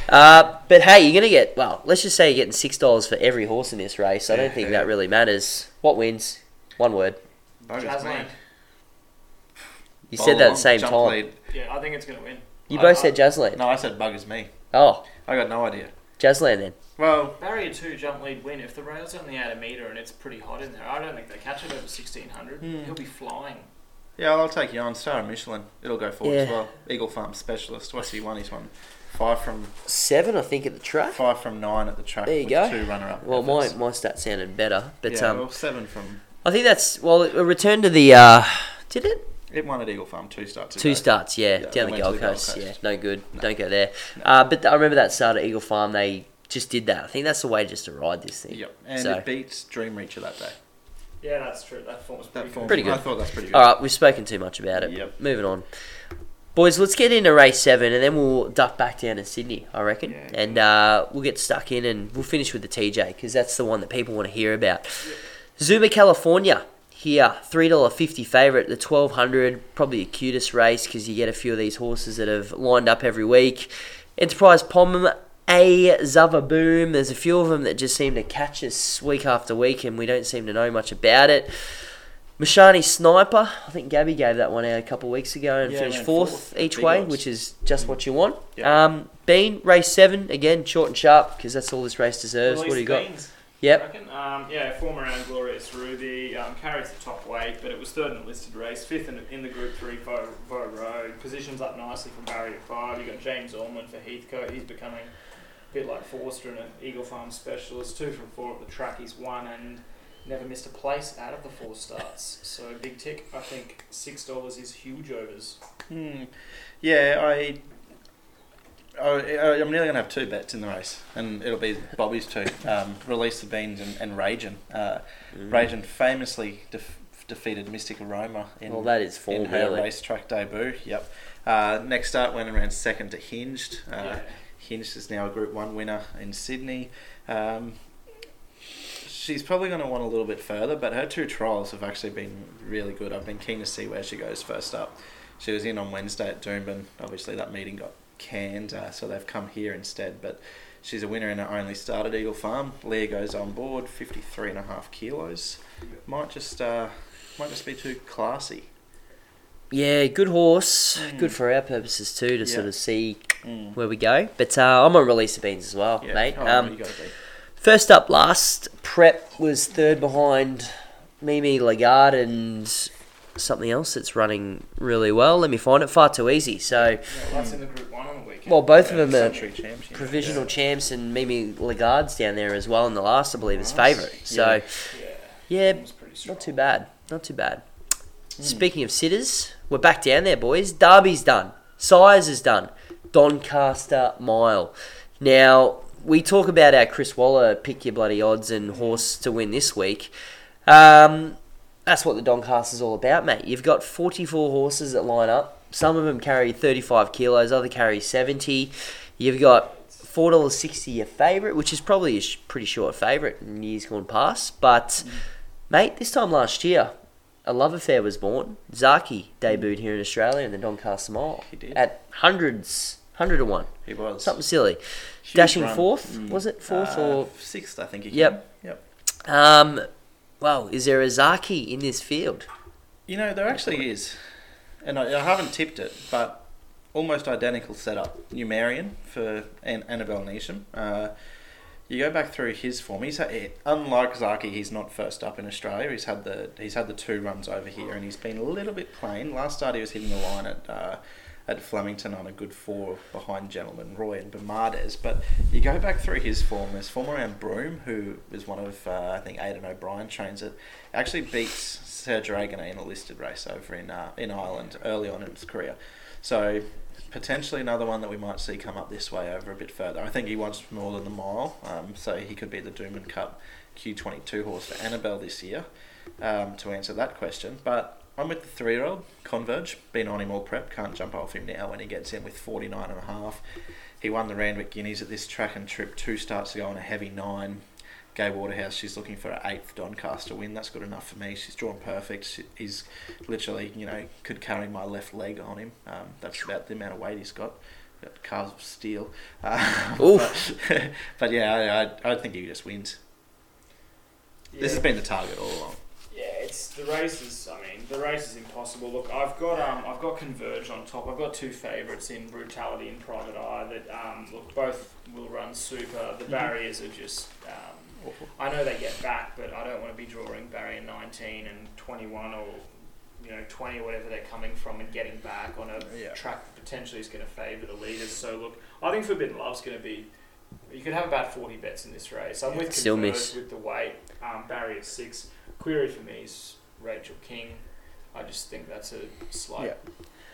Uh, but hey, you're gonna get well. Let's just say you're getting six dollars for every horse in this race. I don't think yeah. that really matters. What wins? One word. Bogus Jazzland. me. You said that at the same time. lead. Yeah, I think it's going to win. You I- both I- said Jazzland. No, I said buggers me. Oh, I got no idea. Jazzland then. Well, Barrier two jump lead win. If the rail's only out a metre and it's pretty hot in there, I don't think they catch it over sixteen hundred. Hmm. He'll be flying. yeah, I'll take you on. Star of Michelin. It'll go forward as Yeah. well. Eagle Farm specialist. What's he won? He's won five from Seven, I think, at the track. five from nine at the track. There you with go. Two runner up. Well, my, my stat sounded better, but yeah, um, well, seven from. I think that's well. A return to the uh, did it It won at Eagle Farm. Two starts. two ago. starts? Yeah, Yeah, down the Gold the Gold Coast. Coast. Yeah, no good. No. Don't go there. No. Uh, but I remember that start at Eagle Farm. They just did that. I think that's the way just to ride this thing. Yep, and So- it beats Dream Reacher that day. Yeah, that's true. That form's pretty That form, good. Pretty good. I thought that's pretty good. All right, we've spoken too much about it. Yep. Moving on. Boys, let's get into race seven and then we'll duck back down to Sydney, I reckon. Yeah. And uh, we'll get stuck in and we'll finish with the TJ because that's the one that people want to hear about. Zuma, California. Here, $3.50 favourite, the 1200 probably the cutest race because you get a few of these horses that have lined up every week. Enterprise Pom, A Zava Boom, there's a few of them that just seem to catch us week after week and we don't seem to know much about it. Mashani Sniper, I think Gabby gave that one out a couple of weeks ago and Yeah, finished fourth, fourth. each way, odds. which is just what you want. Um, Bean, race seven, again, short and sharp because that's all this race deserves. what do you got? Beans, Yep. reckon. Um, yeah, former round Glorious Ruby um, carries the top weight, but it was third in the listed race, fifth in, in the Group Three Vo, Vo Rogue. Positions up nicely from barrier five. You've got James Orman for Heathcote. He's becoming a bit like Forster and an Eagle Farm specialist. Two from four at the track. He's won and never missed a place out of the four starts. So big tick. I think six dollars is huge overs. Hmm. Yeah, I. I, I'm nearly going to have two bets in the race, and it'll be Bobby's two. Um, Release the Beans and, and Rajan. Uh, Mm. Rajan famously def- defeated Mystic Aroma in, Well, that is in her really. racetrack debut. Yep. Uh, next start went around second to Hinged. Uh, yeah. Hinged is now a Group 1 winner in Sydney. Um, she's probably going to want a little bit further, but her two trials have actually been really good. I've been keen to see where she goes first up. She was in on Wednesday at Doomben. Obviously, that meeting got canned, uh, so they've come here instead. But she's a winner in her only start at Eagle Farm. Leah goes on board, 53 and a half kilos. Might just uh, might just be too classy. Yeah, good horse. Mm. Good for our purposes too to Yeah. sort of see Mm. where we go. But uh, I'm on release of beans as well, Yeah. mate. Oh, um, you be. First up, last prep was third behind Mimi Lagarde and something else that's running really well. Let me find it. Far too easy. So, Yeah, that's in the Group One on the weekend. well, both Yeah, of them are Championship. provisional Yeah. champs, and Mimi Lagarde's down there as well in the last, I believe, is Nice. favourite. So, Yeah. yeah, yeah, it was pretty strong. not too bad. Not too bad. Hmm. Speaking of sitters, we're back down there, boys. Derby's done. Sires is done. Doncaster Mile. Now, we talk about our Chris Waller pick your bloody odds and horse to win this week. Um, that's what the Doncaster is all about, mate. You've got 44 horses that line up. Some of them carry 35 kilos, other carry 70. You've got $4.60 your favourite, which is probably a sh- pretty short favourite in years gone past. But, mate, this time last year, a love affair was born. Zaaki debuted here in Australia in the Doncaster Mile He did. at hundreds, hundred to one, He was. something silly. Huge Dashing run. fourth, Mm. was it fourth Uh, or? sixth? I think. He Yep. came. Yep. Um, well, is there a Zaaki in this field? You know, there actually is, and I, I haven't tipped it, but almost identical setup. Numerian for An- Annabel Neasham. Uh, you go back through his form. He's unlike Zaaki, he's not first up in Australia. He's had the he's had the two runs over here, and he's been a little bit plain. Last start, he was hitting the line at. Uh, at Flemington on a good four behind Gentleman Roy and Bermades. But you go back through his form, there's form around Broome, who is one of, uh, I think, Aidan O'Brien trains it, actually beats Sir Dragonet in a listed race over in, uh, in Ireland early on in his career. So potentially another one that we might see come up this way over a bit further. I think he wants more than the mile, um, so he could be the Doomben Cup Q22 horse for Annabel this year um, to answer that question. But I'm with the three year old, Converge. Been on him all prep, can't jump off him now when he gets in with 49 and a half. He won the Randwick Guineas at this track and trip two starts ago on a heavy nine. Gai Waterhouse, she's looking for an eighth Doncaster win. That's good enough for me. She's drawn perfect. She, he's literally, you know, could carry my left leg on him. Um, that's about the amount of weight he's got. Got calves of steel. [LAUGHS] Uh, Oof. but, [LAUGHS] but yeah, I, I, I think he just wins. This has been the target all along. Yeah, it's the race is. I mean, the race is impossible. Look, I've got um, I've got Converge on top. I've got two favourites in Brutality and Private Eye that um, look both will run super. The barriers are just. Um, I know they get back, but I don't want to be drawing barrier 19 and 21 or you know 20 or whatever they're coming from and getting back on a Yeah. track that potentially is going to favour the leaders. So look, I think Forbidden Love's going to be. You could have about 40 bets in this race. I'm with Still Converge miss. with the weight. Um, barrier six. Query for me is Rachel King. I just think that's a slight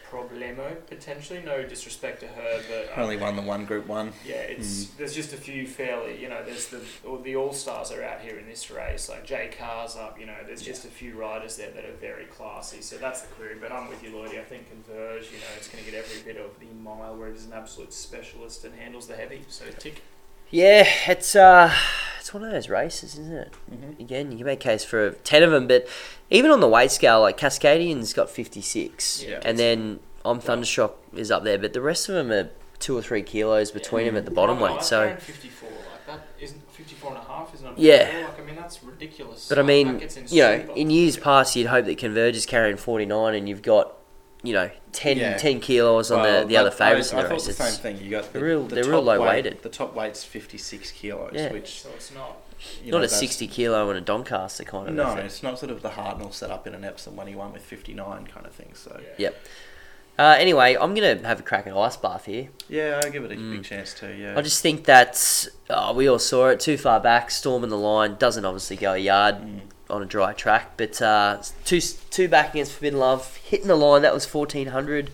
problemo potentially. No disrespect to her, but um, Only won the one Group One. yeah, it's there's just a few fairly, you know, there's the all the all stars are out here in this race. Like Jay Carr's up, you know, there's just a few riders there that are very classy. So that's the query. But I'm with you, Lloydie. I think Converge, you know, it's going to get every bit of the mile where it is an absolute specialist and handles the heavy. So tick. Yeah, it's uh, it's one of those races, isn't it? Mhm. Again, you can make a case for ten of them, but even on the weight scale, like Cascadian's got fifty six, Yeah. and then I'm Thundershock is up there, but the rest of them are two or three kilos between them at the bottom No, no, weight. I'm So, 54. Like that isn't 54 and a half isn't Yeah. Like I mean that's ridiculous. but I mean, that gets in you know, in years past, you'd hope that Converge is carrying forty nine, and you've got, you know, 10, Yeah. 10 kilos on Well, the, the other favourites I, in the I thought the same thing. You got the, they're real- the they're real low weight- weighted. The top weight's fifty six kilos, Yeah. which so it's not. you not know, a sixty kilo and a Doncaster kind of. No, effort. it's not sort of the Hartnell set up in an Epsom when he won with fifty nine kind of thing. So Yeah. Yep. Uh, anyway, I'm gonna have a crack at ice bath here. yeah, I'll give it a Mm. big chance too. Yeah, I just think that oh, we all saw it too far back. Storm in the line doesn't obviously go a yard Mm. On a dry track, but uh, two two back against Forbidden Love hitting the line that was fourteen hundred.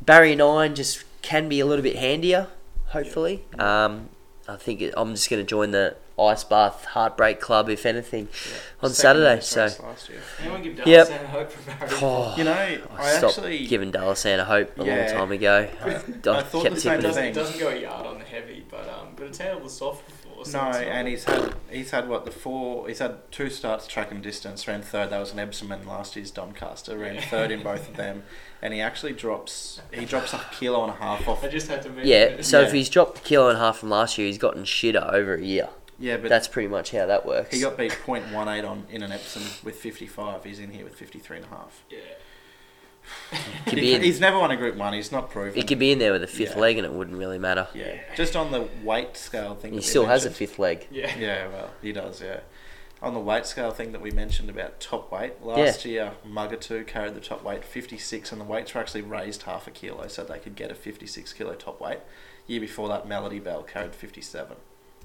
Barrier nine just can be a little bit handier. Hopefully, um, I think it, I'm just going to join the ice bath heartbreak club if anything on Second Saturday. So. last year. Anyone give Yep. Dallas hope for Barry? Oh, You know, I I stopped actually giving Dallasana hope a long time ago. [LAUGHS] I, I thought kept the same tipping It doesn't, doesn't go a yard on the heavy, but um, but it's handled the soft before. so No, and he's had he's had what the four he's had two starts track and distance. Ran third. That was an Epsom and last year's Doncaster. Ran Yeah. third in both of them, and he actually drops he drops a kilo and a half off. I just had to mention Yeah, it. so if he's dropped a kilo and a half from last year, he's gotten shitter over a year. Yeah, but That's pretty much how that works. he got beat 0.18 on in an Epsom with 55. He's in here with 53 and a half. Yeah. [LAUGHS] Could He- be in- he's never won a Group One. He's not proven. He could be in there with a fifth Yeah. leg and it wouldn't really matter. Yeah, just on the weight scale thing. He that we still has a mentioned. fifth leg. Yeah. Yeah, well, he does. Yeah, on the weight scale thing that we mentioned about top weight last year, Mugatu carried the top weight 56, and the weights were actually raised half a kilo so they could get a 56 kilo top weight. Year before that, Melody Bell carried 57.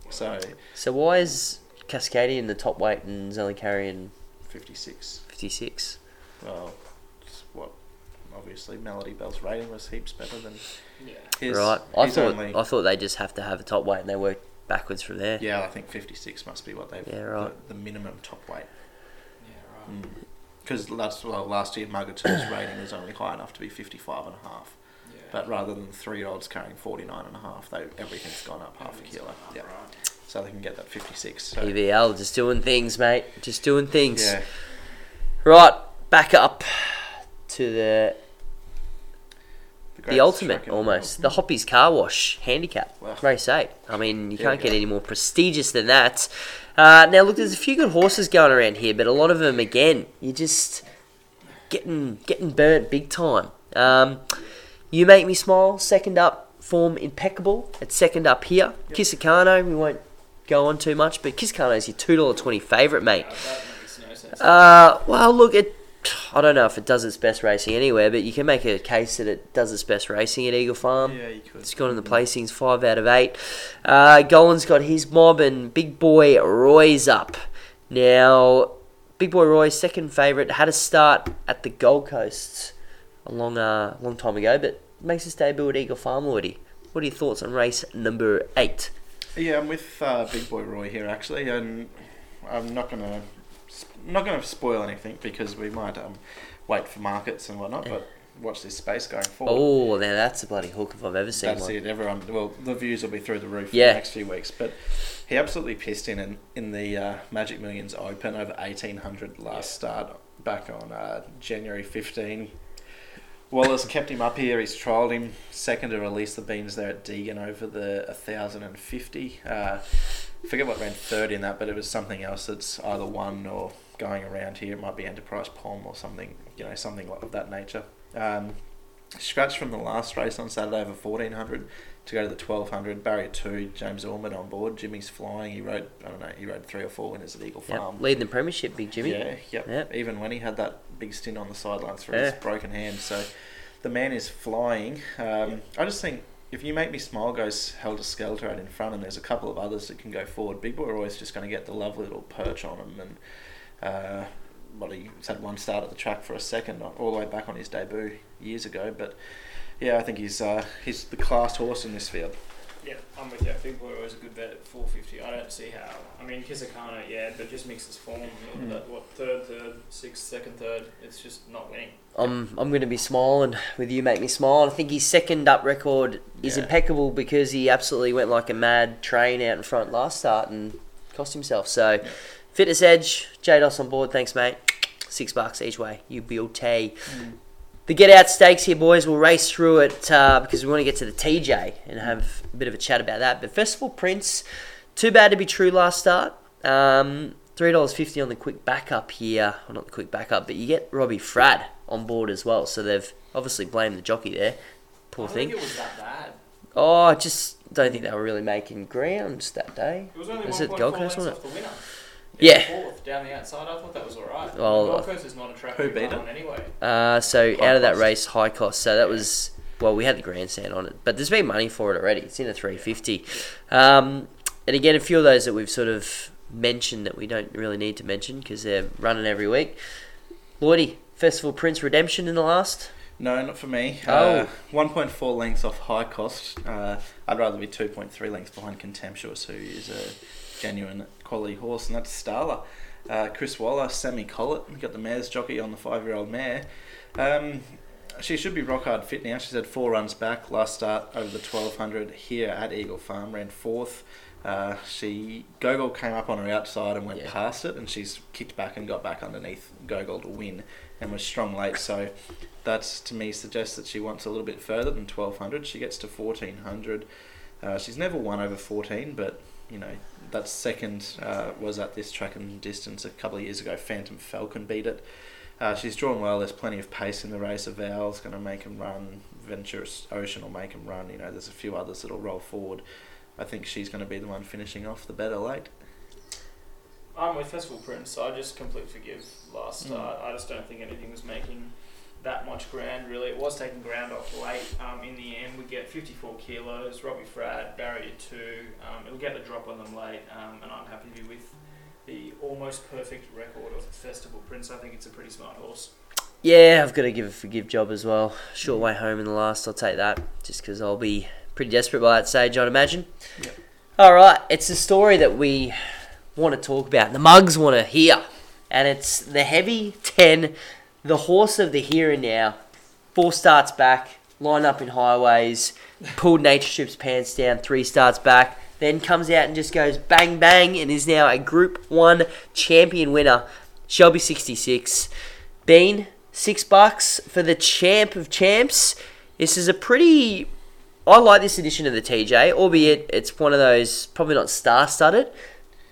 So So why is Cascadia in the top weight and is only carrying 56. 56? Well, it's what obviously Melody Bell's rating was heaps better than Yeah. his. right. I his thought only- I thought they just have to have a top weight and they work backwards from there. yeah, I think 56 must be what they've Yeah, right. the, the minimum top weight. Yeah, right. Mm. Because last well, last year Mugatu's [COUGHS] rating was only high enough to be 55 and a half. Yeah. But rather than three year olds carrying 49 and a half, they, everything's gone up half a kilo. Yeah. Right. So they can get that 56. So, PVL just doing things, mate. Just doing things. yeah. Right, back up to the the ultimate track in the almost. The. Hoppies Car Wash handicap Wow. race eight. I mean, you can't get any more prestigious than that. Uh, now, look, there's a few good horses going around here, but a lot of them, again, you're just getting getting burnt big time. Um, you make me smile. Second up, form impeccable. It's second up here. Kisakano, we won't go on too much, but Kisakano is your two dollar twenty favourite, mate. Yeah, that makes no sense. Uh, well, look, it. I don't know if it does its best racing anywhere, but you can make a case that it does its best racing at Eagle Farm. Yeah, you could. It's gone in the placings, five out of eight. Uh, Gollan's got his mob, and Big Boy Roy's up. Now, Big Boy Roy, second favourite, had a start at the Gold Coast a long, uh, long time ago, but makes his debut at Eagle Farm, already. What are your thoughts on race number eight? Yeah, I'm with uh, Big Boy Roy here actually, and I'm not gonna I'm not gonna spoil anything because we might um, wait for markets and whatnot, but watch this space going forward. Oh, now that's a bloody hook if I've ever seen That's one. it. Everyone, well, the views will be through the roof Yeah. for the next few weeks. But he absolutely pissed in in, in the uh, Magic Millions Open over eighteen hundred last start back on uh, January fifteen. Wallace kept him up here. He's trialled him second to release the beans there at Deegan over the thousand and fifty. Uh, forget what ran third in that, but it was something else that's either one or going around here. It might be Enterprise Palm or something, you know, something of that nature. Um, scratch from the last race on Saturday over 1400 to go to the 1200. Barrier 2, James Orman on board. Jimmy's flying. He rode, I don't know, he rode three or four winners at Eagle Yep, Farm. leading the premiership, Big Jimmy. Yeah, yep. Yep. Even when he had that big stint on the sidelines for his broken hand. So the man is flying. Um, I just think if you make me smile goes helter skelter out in front, and there's a couple of others that can go forward. Big Boy Roy's just going to get the lovely little perch on him, and uh, what he's had one start at the track for a second, all the way back on his debut years ago. But yeah, I think he's uh, he's the class horse in this field. Yeah, I'm with you. Big Boy was a good bet at 450. I don't see how. I mean, Kisakano, yeah, but just mixes form. Mm. That, what, third, third, sixth, second, third. It's just not winning. I'm I'm going to be smiling with you, make me smile. I think his second up record is Yeah. impeccable because he absolutely went like a mad train out in front last start and cost himself. So, fitness edge, JDOS on board. Thanks, mate. Six bucks each way. You build T. The get out stakes here, boys. We'll race through it uh, because we want to get to the TJ and have a bit of a chat about that. But Festival Prince, too bad to be true last start. Um, Three dollars fifty on the quick backup here. Well, not the quick backup, but you get Robbie Fradd on board as well. So they've obviously blamed the jockey there. Poor I don't thing. think it was that bad. Oh, I just don't think they were really making ground that day. It was only Was 1.4 it Gold Coast, the winner. Yeah. Fourth down the outside. I thought that was alright. Well, Gold Coast is not a track who beat it? on anyway. Uh, so High out of that cost. race, high cost. So that was well, we had the grandstand on it, but there's been money for it already. It's in a 350. Um, and again, a few of those that we've sort of mentioned that we don't really need to mention because they're running every week. Lloydie, Festival Prince Redemption in the last. No, not for me. Oh. Uh, 1.4 lengths off high cost. Uh, I'd rather be 2.3 lengths behind Contemptuous, who is a genuine quality horse, and that's Starla. Uh, Chris Waller, Sammy Collett, we got the mare's jockey on the five year old mare. Um, she should be rock hard fit now. She's had four runs back. Last start over the 1200 here at Eagle Farm, ran fourth. Uh, she Gogol came up on her outside and went Yeah. past it, and she's kicked back and got back underneath Gogol to win, and was strong late. So that to me suggests that she wants a little bit further than 1200. She gets to 1400. Uh, she's never won over 14, but you know that second uh, was at this track and distance a couple of years ago. Phantom Falcon beat it. Uh, she's drawn well. There's plenty of pace in the race. Aval's going to make him run. Venturous Ocean will make him run. You know, there's a few others that'll roll forward. I think she's going to be the one finishing off the better late. I'm with Festival Prince. I just completely forgive last Mm. start. I just don't think anything was making that much ground. Really, it was taking ground off late. Um, in the end, we get 54 kilos. Robbie Fradd, barrier two. Um, it'll get the drop on them late, um, and I'm happy to be with the almost perfect record of Festival Prince. I think it's a pretty smart horse. Yeah, I've got to give a forgive job as well. Short way home in the last, I'll take that. Just because I'll be pretty desperate by that stage, I'd imagine. Yep. All right, it's a story that we want to talk about. The mugs want to hear. And it's the Heavy 10, the horse of the here and now. Four starts back, line up in highways, pulled Nature Strip's pants down, three starts back, then comes out and just goes bang bang and is now a Group 1 champion winner. Shelby 66. Bean, six bucks for the champ of champs. This is a pretty. I like this edition of the TJ, albeit it's one of those probably not star studded,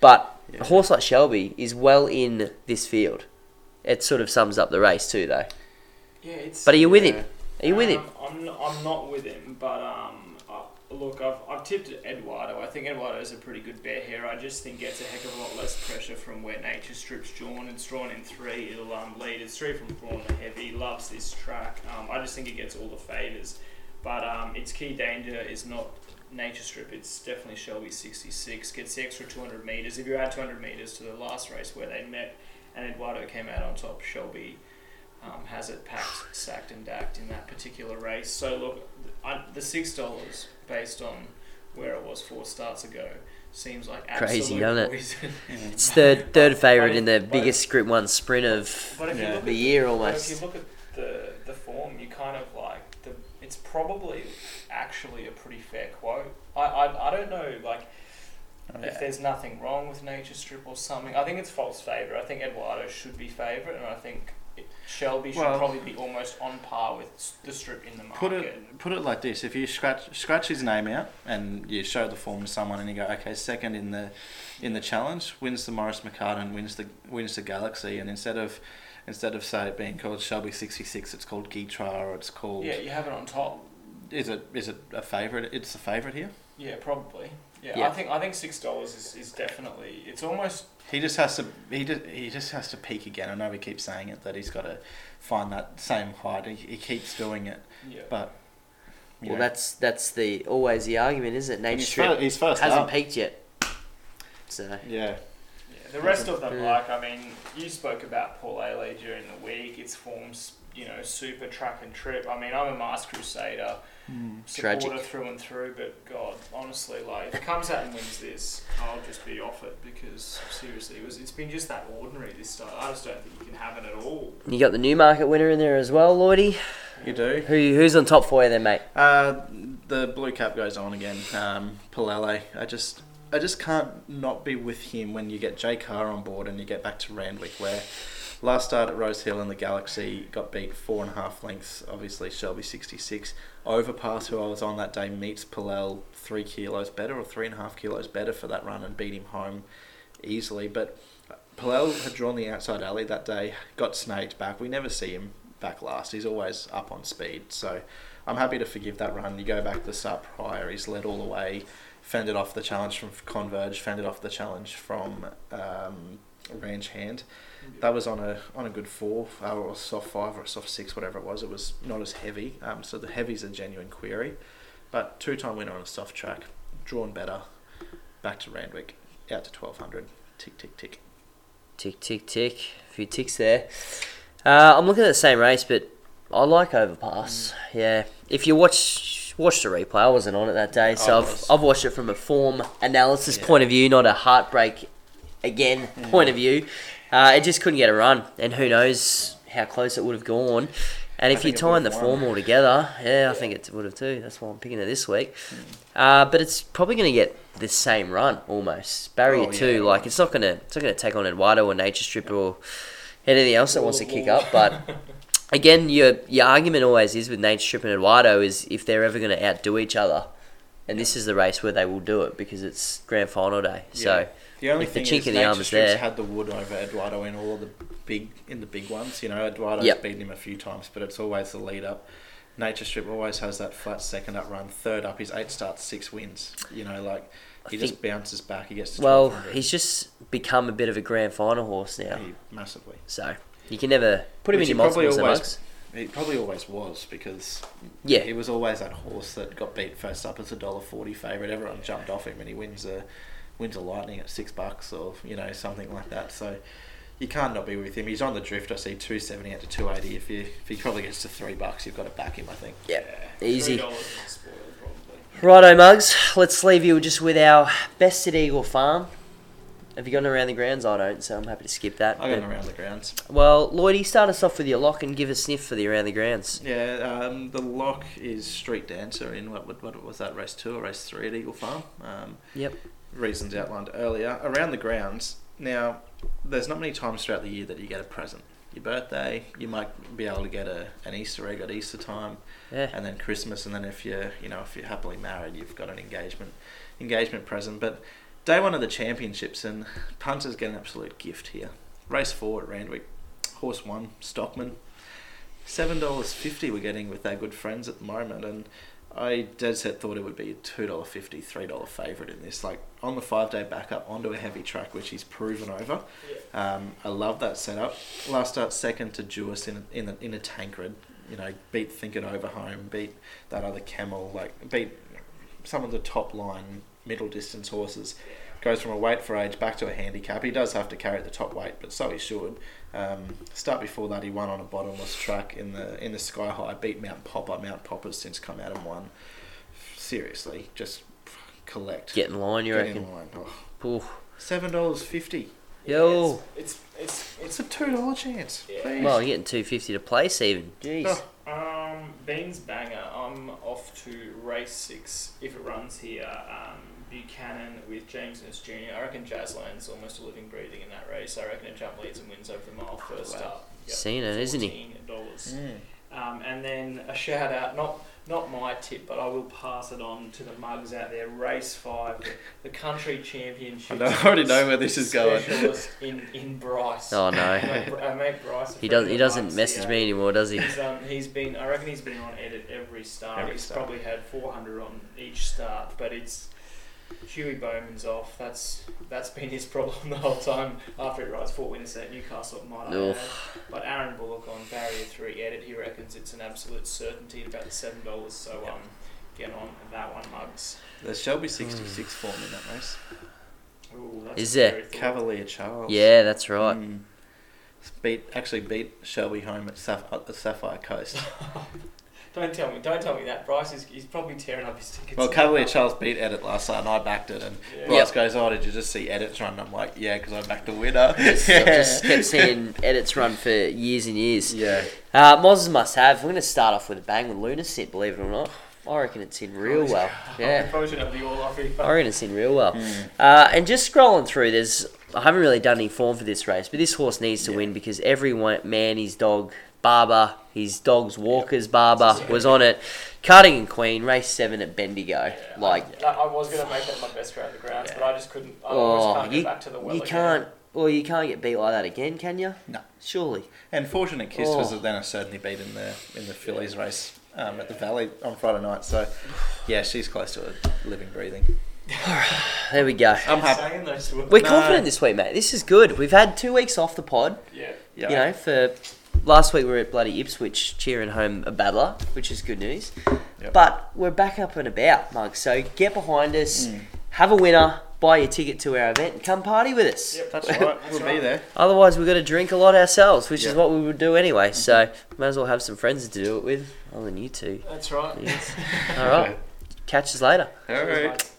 but a horse like Shelby is well in this field. It sort of sums up the race too, though. Yeah, it's. But are you with Yeah. him? Are you with him? Um, I'm, not, I'm not with him, but um, uh, look, I've, I've tipped Eduardo. I think Eduardo is a pretty good bet here. I just think gets a heck of a lot less pressure from where Nature Strip's drawn. It's drawn in three. It'll um, lead. It's three from Brawn the Heavy. Loves this track. Um, I just think it gets all the favours. But um, its key danger is not Nature Strip. It's definitely Shelby 66. Gets the extra 200 metres. If you add 200 metres to the last race where they met and Eduardo came out on top, Shelby um, has it packed, sacked, and dacked in that particular race. So look, I, the six dollars based on where it was four starts ago seems like Crazy, doesn't it? poison. [LAUGHS] It's third third favourite in the if- biggest Group One sprint of But if you Yeah. look the at year but almost. if you look at the the form, you kind of like the. It's probably actually a pretty fair quote. I I, I don't know like. If there's nothing wrong with Nature Strip or something, I think it's false favourite. I think Eduardo should be favourite, and I think Shelby should Well- probably be almost on par with the Strip in the market. Put it put it like this: if you scratch scratch his name out and you show the form to someone, and you go, okay, second in the in the challenge, wins the Maurice McCarten, wins the wins the Galaxy, and instead of instead of say it being called Shelby sixty six, it's called Gitra or it's called. Yeah, you have it on top. Is it is it a favourite? It's a favourite here. Yeah, probably. Yeah, Yeah. I think I think six dollars is, is definitely. It's almost He just has to he just, he just has to peak again. I know we keep saying it that he's got to find that same height. He, he keeps doing it, yeah. but you Well, know, that's that's the always the argument, isn't it? and Nature he's, Strip fir- he's first hasn't up. peaked yet. So Yeah, Yeah, the rest of them, Yeah. like I mean, you spoke about Paul Ailey during the week. Its forms, you know, super track and trip. I mean, I'm a Masked Crusader supporter Tragic. through and through, but God, honestly, like if it comes out and wins this, I'll just be off it because seriously, it was it's been just that ordinary this start. I just don't think you can have it at all. you got the Newmarket winner in there as well, Lloydie. you do. Who who's on top for you then, mate? Uh, the blue cap goes on again. Um, Palele. I just, I just can't not be with him when you get J Carr on board and you get back to Randwick, where last start at Rose Hill in the Galaxy got beat four and a half lengths. Obviously, Shelby sixty six. Overpass, who I was on that day, meets Palel three kilos better or three and a half kilos better for that run and beat him home easily. But Palel had drawn the outside alley that day, got snaked back. We never see him back last. He's always up on speed. So I'm happy to forgive that run. You go back to the start prior, he's led all the way, fended off the challenge from Converge, fended off the challenge from um, Ranch Hand. That was on a on a good four uh, or a soft five or a soft six, whatever it was. It was not as heavy. Um, so the heavy's a genuine query, but two time winner on a soft track, drawn better, back to Randwick, out to twelve hundred. Tick tick tick. Tick tick tick. A few ticks there. Uh, I'm looking at the same race, but I like Overpass. Yeah. If you watch watch the replay, I wasn't on it that day, so I've. I've watched it from a form analysis Yeah. point of view, not a heartbreak again point of view. Uh, it just couldn't get a run, and who knows how close it would have gone. And if you tie in the form won. all together, yeah, I think it would have too. That's why I'm picking it this week. Uh, but it's probably going to get the same run almost. Barrier Oh, yeah, two, like will. it's not going to it's not going to take on Eduardo or Nature Strip or anything else that wants to kick up. But [LAUGHS] again, your your argument always is with Nature Strip and Eduardo is if they're ever going to outdo each other. And this is the race where they will do it because it's grand final day. So the only the thing chink is in the Nature arm is there- had the wood over Eduardo in all the big in the big ones. You know, Eduardo's Yep. beaten him a few times, but it's always the lead up. Nature Strip always has that flat second up run. Third up, his eight starts, six wins. You know, like he I just think- bounces back. He gets to well, he's just become a bit of a grand final horse now. He- massively. So you can never put him Which in your multiples. always- Mugs. He probably always was because Yeah, he was always that horse that got beat first up as a dollar forty favourite. Everyone jumped off him, and he wins a wins a lightning at six bucks or you know something like that. So you can't not be with him. He's on the drift. I see two seventy out to two eighty. If you if he probably gets to three bucks, you've got to back him. I think. yeah, Yeah, easy. $3 is a spoiler, probably. Righto, Mugs. Let's leave you just with our best at Eagle Farm. Have you gone around the grounds? I don't, so I'm happy to skip that. I got But- around the grounds. well, Lloydie, start us off with your lock and give a sniff for the around the grounds. Yeah, um, the lock is Street Dancer in what, what, what was that race two or race three at Eagle Farm. Um, Yep. Reasons outlined earlier. Around the grounds, now, there's not many times throughout the year that you get a present. Your birthday, you might be able to get a, an Easter egg at Easter time, Yeah. and then Christmas, and then if you're, you know, if you're happily married, you've got an engagement, engagement present. But day one of the championships, and punters get an absolute gift here. Race four at Randwick, horse one, Stockman, seven dollars fifty. We're getting with our good friends at the moment, and I dead set thought it would be a two dollar fifty, three dollar favourite in this. Like on the five day backup onto a heavy track, which he's proven over. Um, I love that setup. Last start second to Jewis in a, in a, in a Tancred. You know, beat Think It Over Home, beat that other Camel, like beat some of the top line middle distance horses. Goes from a weight for age back to a handicap. He does have to carry the top weight, but so he should. Um, start before that, he won on a bottomless track in the in the Sky High. Beat Mount Popper. Mount Popper's since come out and won. Seriously, just collect. Get in line, you Get reckon? in line. Oh. Oof. Seven dollars fifty. Yo. It's it's It's it's, a two dollar chance. Yeah. Well, you're getting two fifty to place even. Jeez. Oh. Um, Beans banger. I'm off to race six if it runs here. Um, Buchanan with James Innes Jr. I reckon Jazzland's almost a living, breathing in that race. I reckon a jump leads and wins over the mile first Wow. up. Seen it, isn't he? Dollars. Mm. Um, and then a shout out, not not my tip, but I will pass it on to the mugs out there. Race five, the, the country championship. I, know, I already know where this is going. In in Bryce. Oh no. [LAUGHS] I make, Bryce. a He doesn't. He doesn't mugs, message yeah. me anymore, does he? He's, um, he's been. I reckon he's been on edit every start. Every he's start. probably had 400 on each start, but it's Huey Bowman's off. That's that's been his problem the whole time. After he rides four winners at Newcastle, might I But Aaron Bullock on barrier three edit. He reckons it's an absolute certainty about the seven dollars. So um, get on that one, mugs. There Shelby be 66 form in that race. Ooh, that's Is a there? Cavalier Charles. Yeah, that's right. Mm. Beat actually beat Shelby home at, Saph- at the Sapphire Coast. [LAUGHS] Don't tell me. Don't tell me that. Bryce is he's probably tearing up his tickets. well, now. Cavalier Charles beat Edit last night, and I backed it. And Yeah. Bryce goes, "Oh, did you just see Edit's run?" And I'm like, "Yeah, because I backed the winner." [LAUGHS] Just, yeah. [LAUGHS] just kept seeing edits run for years and years. yeah. Uh, Moz's must have. We're going to start off with a bang with Lunasit, believe it or not. I reckon it's in real well. Yeah. probably should have the all off here. I reckon it's in real well. Mm. Uh, and just scrolling through, there's I haven't really done any form for this race, but this horse needs to Yeah. win because every man, his dog, Barber, his dog's Walker's Barber was on it. Cardigan Queen, race seven at Bendigo. Like, I, I was gonna make that my best round the grounds, Yeah. but I just couldn't. I oh, almost can't you, get back to the well you again. can't. Well, you can't get beat like that again, can you? No. Surely. And Fortunate Kiss Oh. was then a certainly beat in the in the Phillies race um, at the Valley on Friday night. So, yeah, she's close to a living, breathing. All right, There we go. I'm happy. Saying those words. We're No. confident this week, mate. This is good. We've had two weeks off the pod. Yeah. Yeah. You know, for last week we were at bloody Ipswich cheering home a battler, which is good news. Yep. But we're back up and about, Mug. So get behind us, Mm. have a winner, buy your ticket to our event, and come party with us. Yep. That's right. [LAUGHS] We'll be there. Otherwise, we're going to drink a lot ourselves, which is what we would do anyway. So might as well have some friends to do it with, other than you two. That's right. Yes. All right. [LAUGHS] Catch us later. All right.